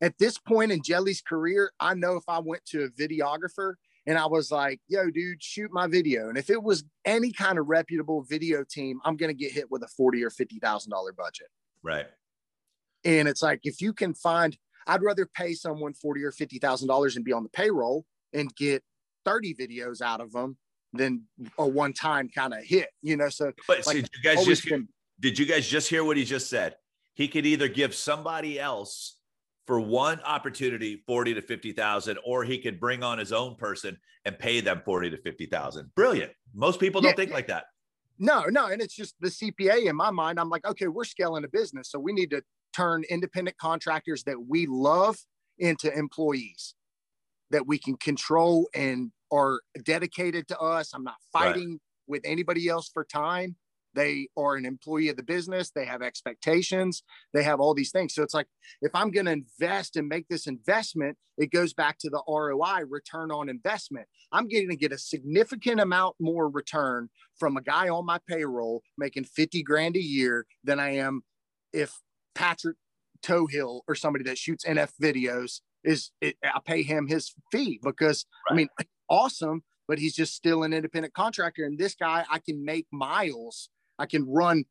at this point in Jelly's career, I know if I went to a videographer and I was like, yo, dude, shoot my video. And if it was any kind of reputable video team, I'm going to get hit with a 40 or $50,000 budget. Right. And it's like, if you can find, I'd rather pay someone 40 or $50,000 and be on the payroll and get 30 videos out of them than a one time kind of hit, you know? So, but like, did you guys just, been, did you guys just hear what he just said? He could either give somebody else for one opportunity 40 to 50,000 or he could bring on his own person and pay them 40 to 50,000. Brilliant. Most people don't yeah, think like that. No, no, and it's just the CPA in my mind. I'm like, okay, we're scaling a business, so we need to turn independent contractors that we love into employees that we can control and are dedicated to us. I'm not fighting right. with anybody else for time. They are an employee of the business. They have expectations. They have all these things. So it's like, if I'm going to invest and make this investment, it goes back to the ROI, return on investment. I'm going to get a significant amount more return from a guy on my payroll making 50 grand a year than I am if Patrick Tohill or somebody that shoots NF videos is it, I pay him his fee because right. I mean, awesome, but he's just still an independent contractor. And this guy, I can make miles I can run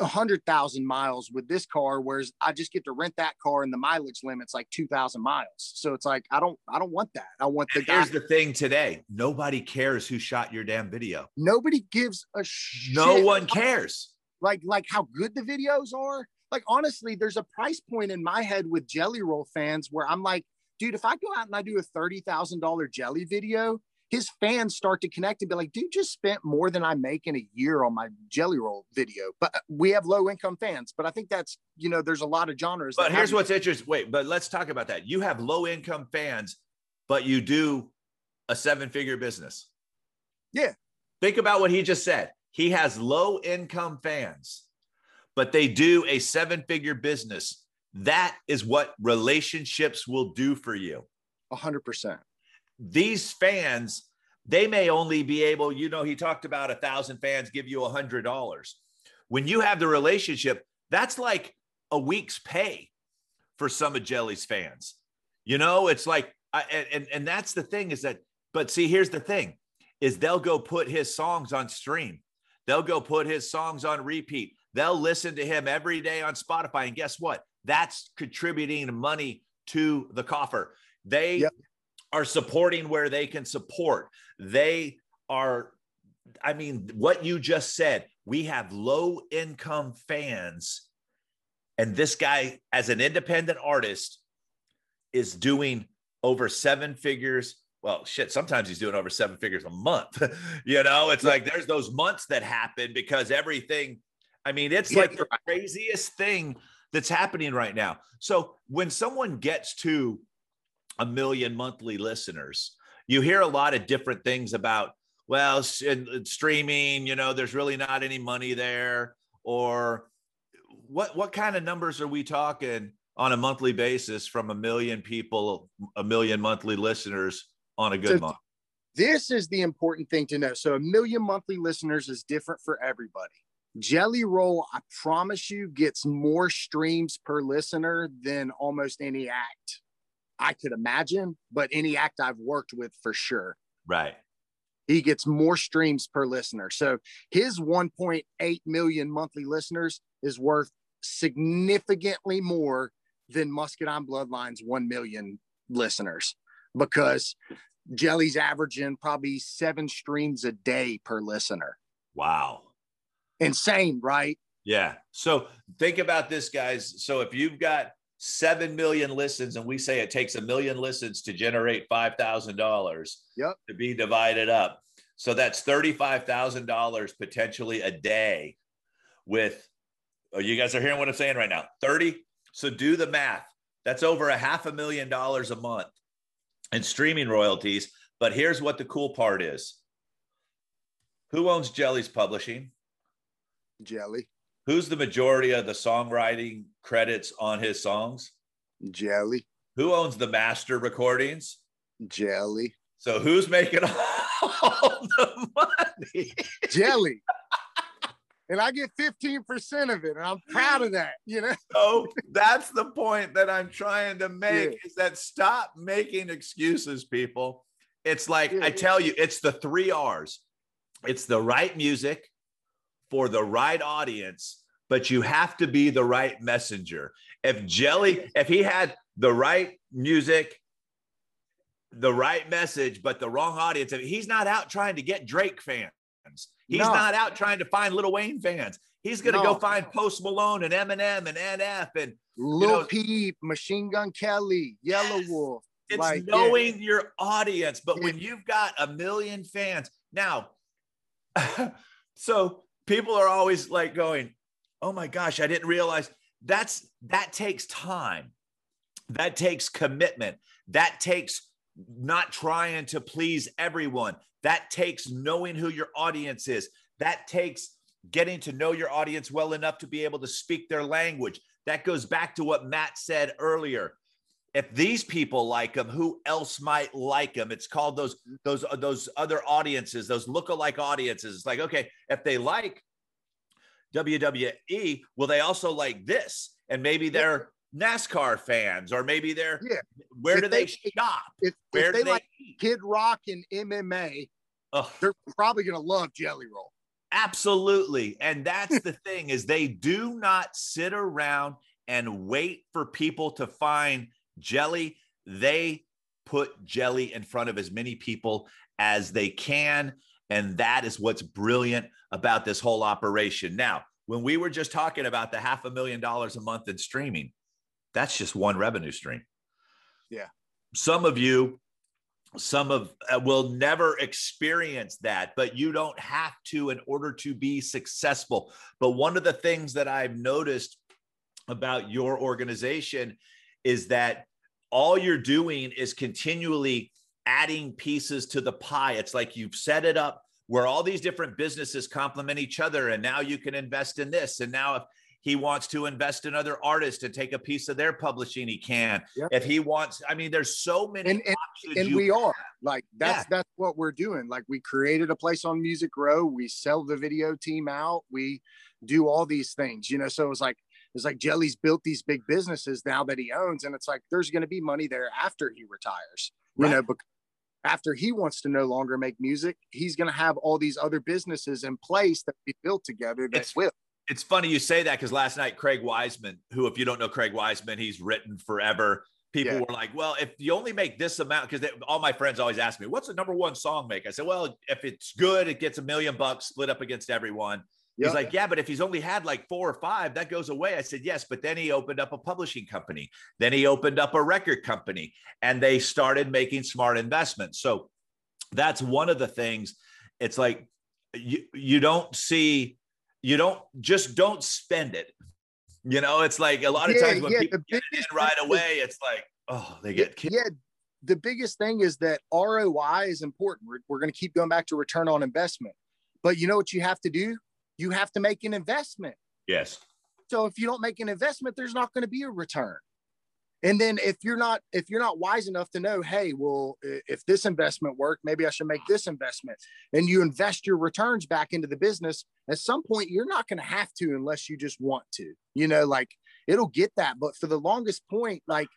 a hundred thousand miles with this car, whereas I just get to rent that car and the mileage limit's like two thousand miles. So it's like I don't I don't want that. I want the and Here's the thing today: nobody cares who shot your damn video. Nobody gives a shit. No one cares. Like like how good the videos are. Like honestly, there's a price point in my head with Jelly Roll fans where I'm like, dude, if I go out and I do a thirty thousand dollar Jelly video, his fans start to connect and be like, dude just spent more than I make in a year on my jelly roll video. But uh, we have low income fans. But I think that's, you know, there's a lot of genres. But here's what's interesting. Wait, but let's talk about that. You have low income fans, but you do a seven figure business. Yeah. Think about what he just said. He has low income fans, but they do a seven figure business. That is what relationships will do for you. A hundred percent these fans, they may only be able, you know, he talked about a thousand fans give you a hundred dollars. When you have the relationship, that's like a week's pay for some of Jelly's fans. You know, it's like, I, and and that's the thing is that, but see, here's the thing, is they'll go put his songs on stream, they'll go put his songs on repeat, they'll listen to him every day on Spotify, and guess what? That's contributing money to the coffer. They yep are supporting where they can support. They are, I mean, what you just said, we have low income fans. And this guy, as an independent artist, is doing over seven figures. Well, shit, sometimes he's doing over seven figures a month. you know, it's like there's those months that happen because everything, I mean, it's like the craziest thing that's happening right now. So when someone gets to a million monthly listeners. You hear a lot of different things about, well, streaming, you know, there's really not any money there. Or what, what kind of numbers are we talking on a monthly basis from a million people, a million monthly listeners on a good so month? This is the important thing to know. So, a million monthly listeners is different for everybody. Jelly Roll, I promise you, gets more streams per listener than almost any act I could imagine, but any act I've worked with for sure. Right. He gets more streams per listener. So his 1.8 million monthly listeners is worth significantly more than Muscadine Bloodlines 1 million listeners because Jelly's averaging probably seven streams a day per listener. Wow. Insane, right? Yeah. So think about this, guys. So if you've got 7 million listens and we say it takes a million listens to generate $5,000 yep. to be divided up. So that's $35,000 potentially a day with, oh, you guys are hearing what I'm saying right now 30. So do the math. That's over a half a million dollars a month in streaming royalties. But here's what the cool part is who owns Jelly's publishing? Jelly. Who's the majority of the songwriting credits on his songs? Jelly. Who owns the master recordings? Jelly. So who's making all the money? Jelly. and I get 15% of it. And I'm proud of that, you know. so that's the point that I'm trying to make yeah. is that stop making excuses, people. It's like yeah, I tell you, it's the three R's. It's the right music, for the right audience, but you have to be the right messenger. If Jelly, if he had the right music, the right message, but the wrong audience, he's not out trying to get Drake fans. He's no. not out trying to find Lil Wayne fans. He's going to no. go find Post Malone and Eminem and NF and Lil you know, Peep, Machine Gun Kelly, Yellow yes. Wolf. It's like, knowing yeah. your audience. But yeah. when you've got a million fans, now, so people are always like going, "Oh my gosh, I didn't realize that's that takes time. That takes commitment. That takes not trying to please everyone. That takes knowing who your audience is. That takes getting to know your audience well enough to be able to speak their language. That goes back to what Matt said earlier if these people like him, who else might like him? It's called those those uh, those other audiences, those look-alike audiences. It's like, okay, if they like WWE, will they also like this? And maybe they're NASCAR fans, or maybe they're yeah. Where if do they, they shop? If, where if they, they like eat? Kid Rock and MMA, Ugh. they're probably going to love Jelly Roll. Absolutely, and that's the thing is they do not sit around and wait for people to find Jelly, they put Jelly in front of as many people as they can. And that is what's brilliant about this whole operation. Now, when we were just talking about the half a million dollars a month in streaming, that's just one revenue stream. Yeah. Some of you some of uh, will never experience that but you don't have to in order to be successful but one of the things that i've noticed about your organization is that all you're doing is continually adding pieces to the pie. It's like you've set it up where all these different businesses complement each other and now you can invest in this. And now if he wants to invest in other artists and take a piece of their publishing he can. Yep. if he wants i mean there's so many and, and, and we are. Like that's yeah. that's what we're doing. Like we created a place on music row. We sell the video team out. We do all these things you know? So it's like it's like jelly's built these big businesses now that he owns and it's like there's going to be money there after he retires you know but after he wants to no longer make music he's going to have all these other businesses in place that we built together that it's, will it's funny you say that because last night Craig Wiseman, who if you don't know Craig Wiseman, he's written forever. People yeah. were like, "Well, if you only make this amount," because all my friends always ask me, "What's the number one song make?" I said, "Well, if it's good, it gets a million bucks split up against everyone." Yep. He's like, yeah, but if he's only had like four or five, that goes away. I said, yes, but then he opened up a publishing company. Then he opened up a record company and they started making smart investments. So that's one of the things. It's like you, you don't see you don't just don't spend it. You know, it's like a lot of yeah, times when yeah, people get it in right away, it's like, oh, they get kicked. yeah. The biggest thing is that ROI is important. We're, we're going to keep going back to return on investment, but you know what you have to do? You have to make an investment. Yes. So if you don't make an investment, there's not going to be a return and then if you're not if you're not wise enough to know hey well if this investment worked maybe i should make this investment and you invest your returns back into the business at some point you're not going to have to unless you just want to you know like it'll get that but for the longest point like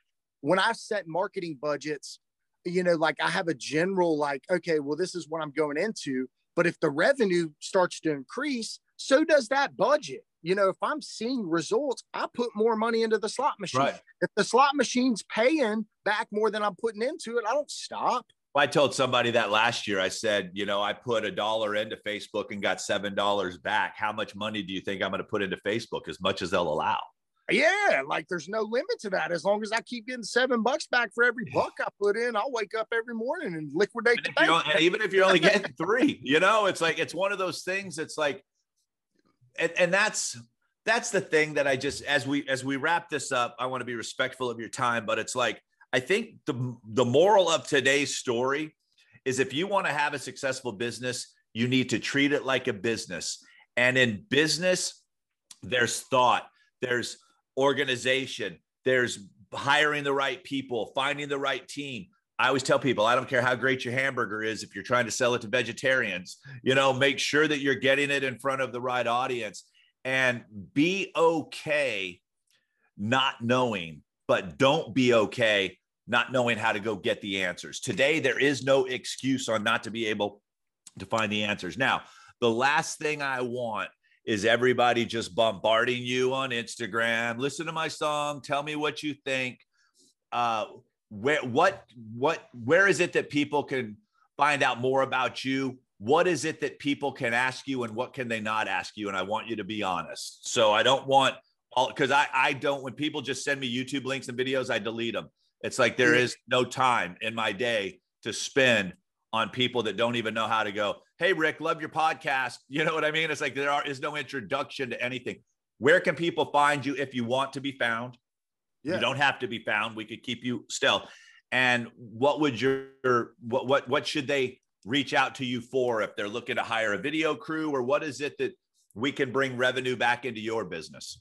when i've set marketing budgets you know like i have a general like okay well this is what i'm going into but if the revenue starts to increase so does that budget you know, if I'm seeing results, I put more money into the slot machine. Right. If the slot machine's paying back more than I'm putting into it, I don't stop. Well, I told somebody that last year. I said, you know, I put a dollar into Facebook and got seven dollars back. How much money do you think I'm going to put into Facebook? As much as they'll allow. Yeah, like there's no limit to that. As long as I keep getting seven bucks back for every buck I put in, I'll wake up every morning and liquidate even the bank. even if you're only getting three, you know, it's like it's one of those things. It's like and, and that's that's the thing that I just as we as we wrap this up, I want to be respectful of your time, but it's like I think the the moral of today's story is if you want to have a successful business, you need to treat it like a business. And in business, there's thought, there's organization, there's hiring the right people, finding the right team, I always tell people, I don't care how great your hamburger is, if you're trying to sell it to vegetarians, you know, make sure that you're getting it in front of the right audience and be okay not knowing, but don't be okay not knowing how to go get the answers. Today, there is no excuse on not to be able to find the answers. Now, the last thing I want is everybody just bombarding you on Instagram. Listen to my song. Tell me what you think. Uh, where what what where is it that people can find out more about you what is it that people can ask you and what can they not ask you and i want you to be honest so i don't want all because i i don't when people just send me youtube links and videos i delete them it's like there is no time in my day to spend on people that don't even know how to go hey rick love your podcast you know what i mean it's like there are, is no introduction to anything where can people find you if you want to be found yeah. You don't have to be found. We could keep you stealth. And what would your what what what should they reach out to you for if they're looking to hire a video crew or what is it that we can bring revenue back into your business?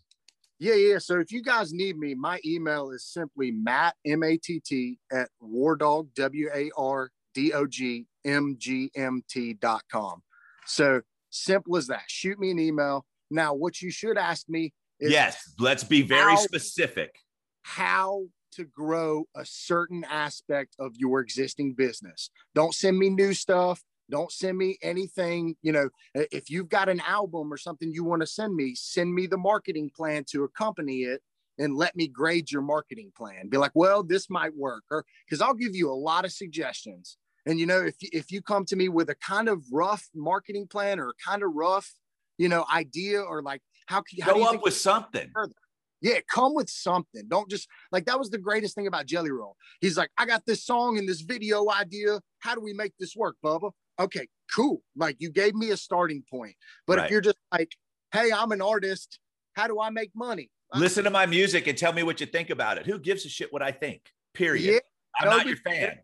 Yeah, yeah. So if you guys need me, my email is simply Matt M A T T at Wardog W A R D O G M G M T dot com. So simple as that. Shoot me an email. Now, what you should ask me is Yes, let's be very how, specific how to grow a certain aspect of your existing business. Don't send me new stuff. Don't send me anything. You know, if you've got an album or something you want to send me, send me the marketing plan to accompany it and let me grade your marketing plan. Be like, well, this might work, or because I'll give you a lot of suggestions. And you know, if if you come to me with a kind of rough marketing plan or a kind of rough, you know, idea or like how, can how go up with something. Further? Yeah, come with something. Don't just like that was the greatest thing about Jelly Roll. He's like, I got this song and this video idea. How do we make this work, Bubba? Okay, cool. Like you gave me a starting point. But Right. if you're just like, hey, I'm an artist, how do I make money? Listen to my music and tell me what you think about it. Who gives a shit what I think? Period. Yeah, I'm not your fan.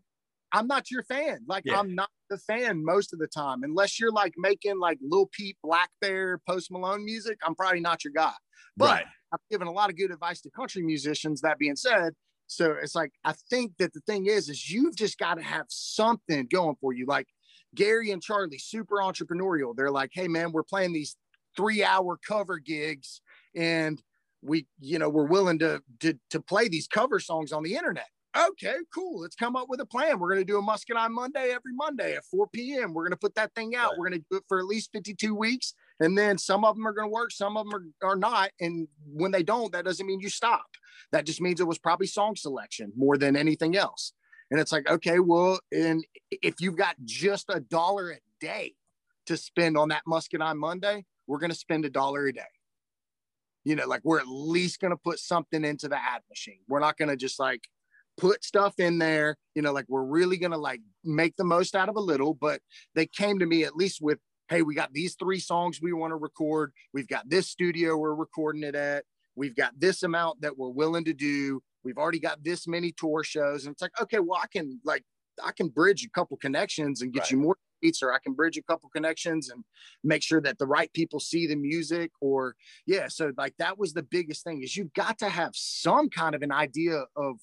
I'm not your fan. Like Yeah. I'm not the fan most of the time, unless you're like making like Lil Peep, Black Bear, Post Malone music. I'm probably not your guy. But right. I've given a lot of good advice to country musicians. That being said, so it's like I think that the thing is, is you've just got to have something going for you. Like Gary and Charlie, super entrepreneurial. They're like, hey man, we're playing these three-hour cover gigs, and we, you know, we're willing to to to play these cover songs on the internet. Okay, cool. Let's come up with a plan. We're going to do a Muscadine Monday every Monday at 4 p.m. We're going to put that thing out. Right. We're going to do it for at least 52 weeks. And then some of them are going to work, some of them are, are not. And when they don't, that doesn't mean you stop. That just means it was probably song selection more than anything else. And it's like, okay, well, and if you've got just a dollar a day to spend on that Muscadine Monday, we're going to spend a dollar a day. You know, like we're at least going to put something into the ad machine. We're not going to just like put stuff in there, you know, like we're really going to like make the most out of a little. But they came to me at least with, hey, we got these three songs we want to record. We've got this studio we're recording it at. We've got this amount that we're willing to do. We've already got this many tour shows. And it's like, okay, well, I can like, I can bridge a couple connections and get Right. you more beats or I can bridge a couple connections and make sure that the right people see the music or yeah. So like that was the biggest thing is you've got to have some kind of an idea of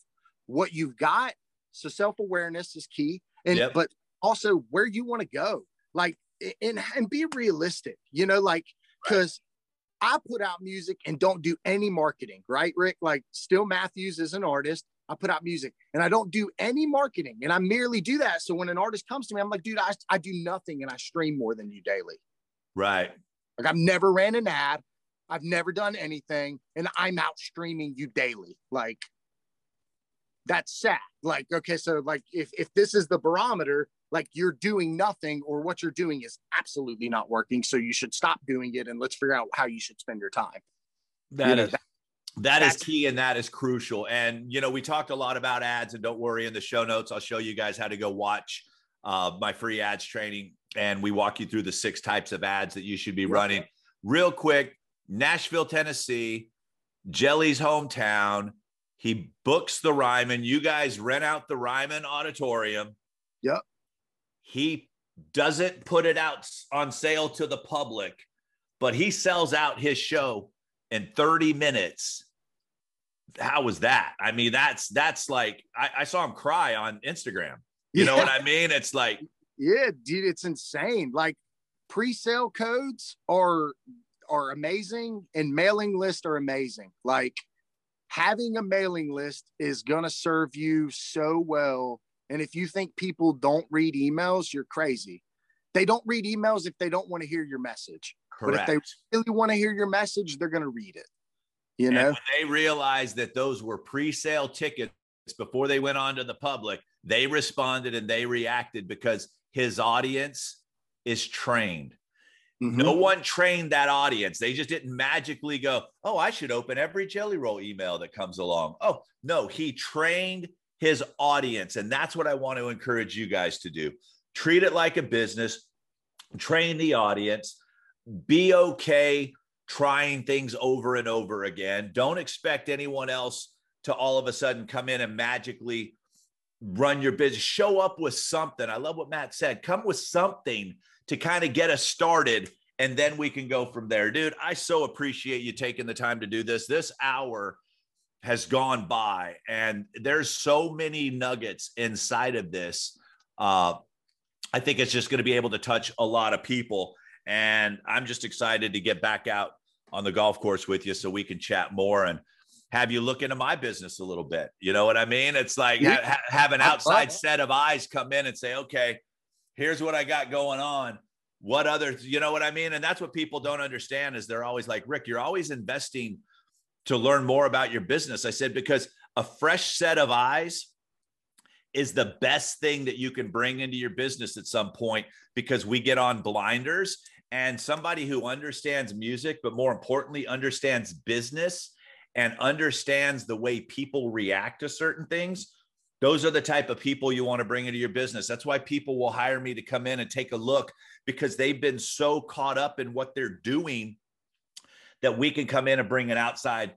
what you've got. So self-awareness is key. And Yep. but also where you want to go. Like and and be realistic, you know, like because I put out music and don't do any marketing, right, Rick? Like Still Matthews is an artist. I put out music and I don't do any marketing and I merely do that. So when an artist comes to me, I'm like, dude, I, I do nothing and I stream more than you daily. Right. Like I've never ran an ad. I've never done anything and I'm out streaming you daily. Like that's sad. Like, okay, so like if if this is the barometer, like you're doing nothing or what you're doing is absolutely not working. So you should stop doing it and let's figure out how you should spend your time. That You know, is that is that's- key and that is crucial. And you know, we talked a lot about ads, and don't worry, in the show notes, I'll show you guys how to go watch uh, my free ads training, and we walk you through the six types of ads that you should be running. Real quick, Nashville, Tennessee, Jelly's hometown. He books the Ryman. You guys rent out the Ryman Auditorium. Yep. He doesn't put it out on sale to the public, but he sells out his show in 30 minutes. How was that? I mean, that's that's like I, I saw him cry on Instagram. You know what I mean? It's like Yeah, dude, it's insane. Like pre-sale codes are are amazing and mailing lists are amazing. Like having a mailing list is going to serve you so well. And if you think people don't read emails, you're crazy. They don't read emails if they don't want to hear your message. correct. But if they really want to hear your message, they're going to read it. You know? they realized that those were pre-sale tickets before they went on to the public, they responded and they reacted because his audience is trained. No Mhm. one trained that audience. They just didn't magically go, Oh, I should open every jelly roll email that comes along. Oh, no, he trained his audience. And that's what I want to encourage you guys to do. Treat it like a business, train the audience, be okay trying things over and over again. Don't expect anyone else to all of a sudden come in and magically run your business. Show up with something. I love what Matt said. Come with something to kind of get us started and then we can go from there. Dude, I so appreciate you taking the time to do this. This hour has gone by and there's so many nuggets inside of this. Uh, I think it's just going to be able to touch a lot of people. And I'm just excited to get back out on the golf course with you so we can chat more and have you look into my business a little bit. You know what I mean? It's like Yeah. ha- ha- have an outside set of eyes come in and say, okay, here's what I got going on. What other, you know what I mean? And that's what people don't understand is they're always like, Rick, you're always investing to learn more about your business. I said, because a fresh set of eyes is the best thing that you can bring into your business at some point because we get on blinders and somebody who understands music, but more importantly, understands business and understands the way people react to certain things, those are the type of people you want to bring into your business. That's why people will hire me to come in and take a look because they've been so caught up in what they're doing that we can come in and bring an outside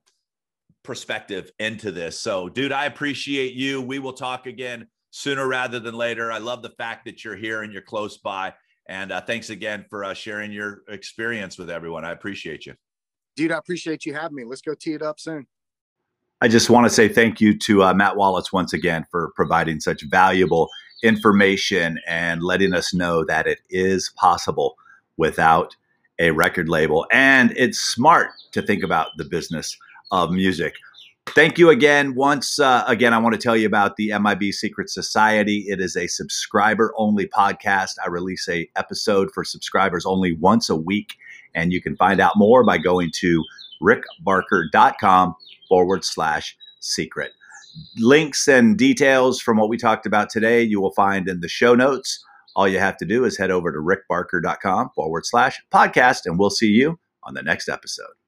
perspective into this. So, dude, I appreciate you. We will talk again sooner rather than later. I love the fact that you're here and you're close by. And uh, thanks again for uh, sharing your experience with everyone. I appreciate you. Dude, I appreciate you having me. Let's go tee it up soon. I just want to say thank you to uh, Matt Wallace once again for providing such valuable information and letting us know that it is possible without a record label. And it's smart to think about the business of music. Thank you again. Once uh, again, I want to tell you about the MIB Secret Society. It is a subscriber only podcast. I release a episode for subscribers only once a week, and you can find out more by going to rickbarker.com forward slash secret. Links and details from what we talked about today, you will find in the show notes. All you have to do is head over to rickbarker.com forward slash podcast, and we'll see you on the next episode.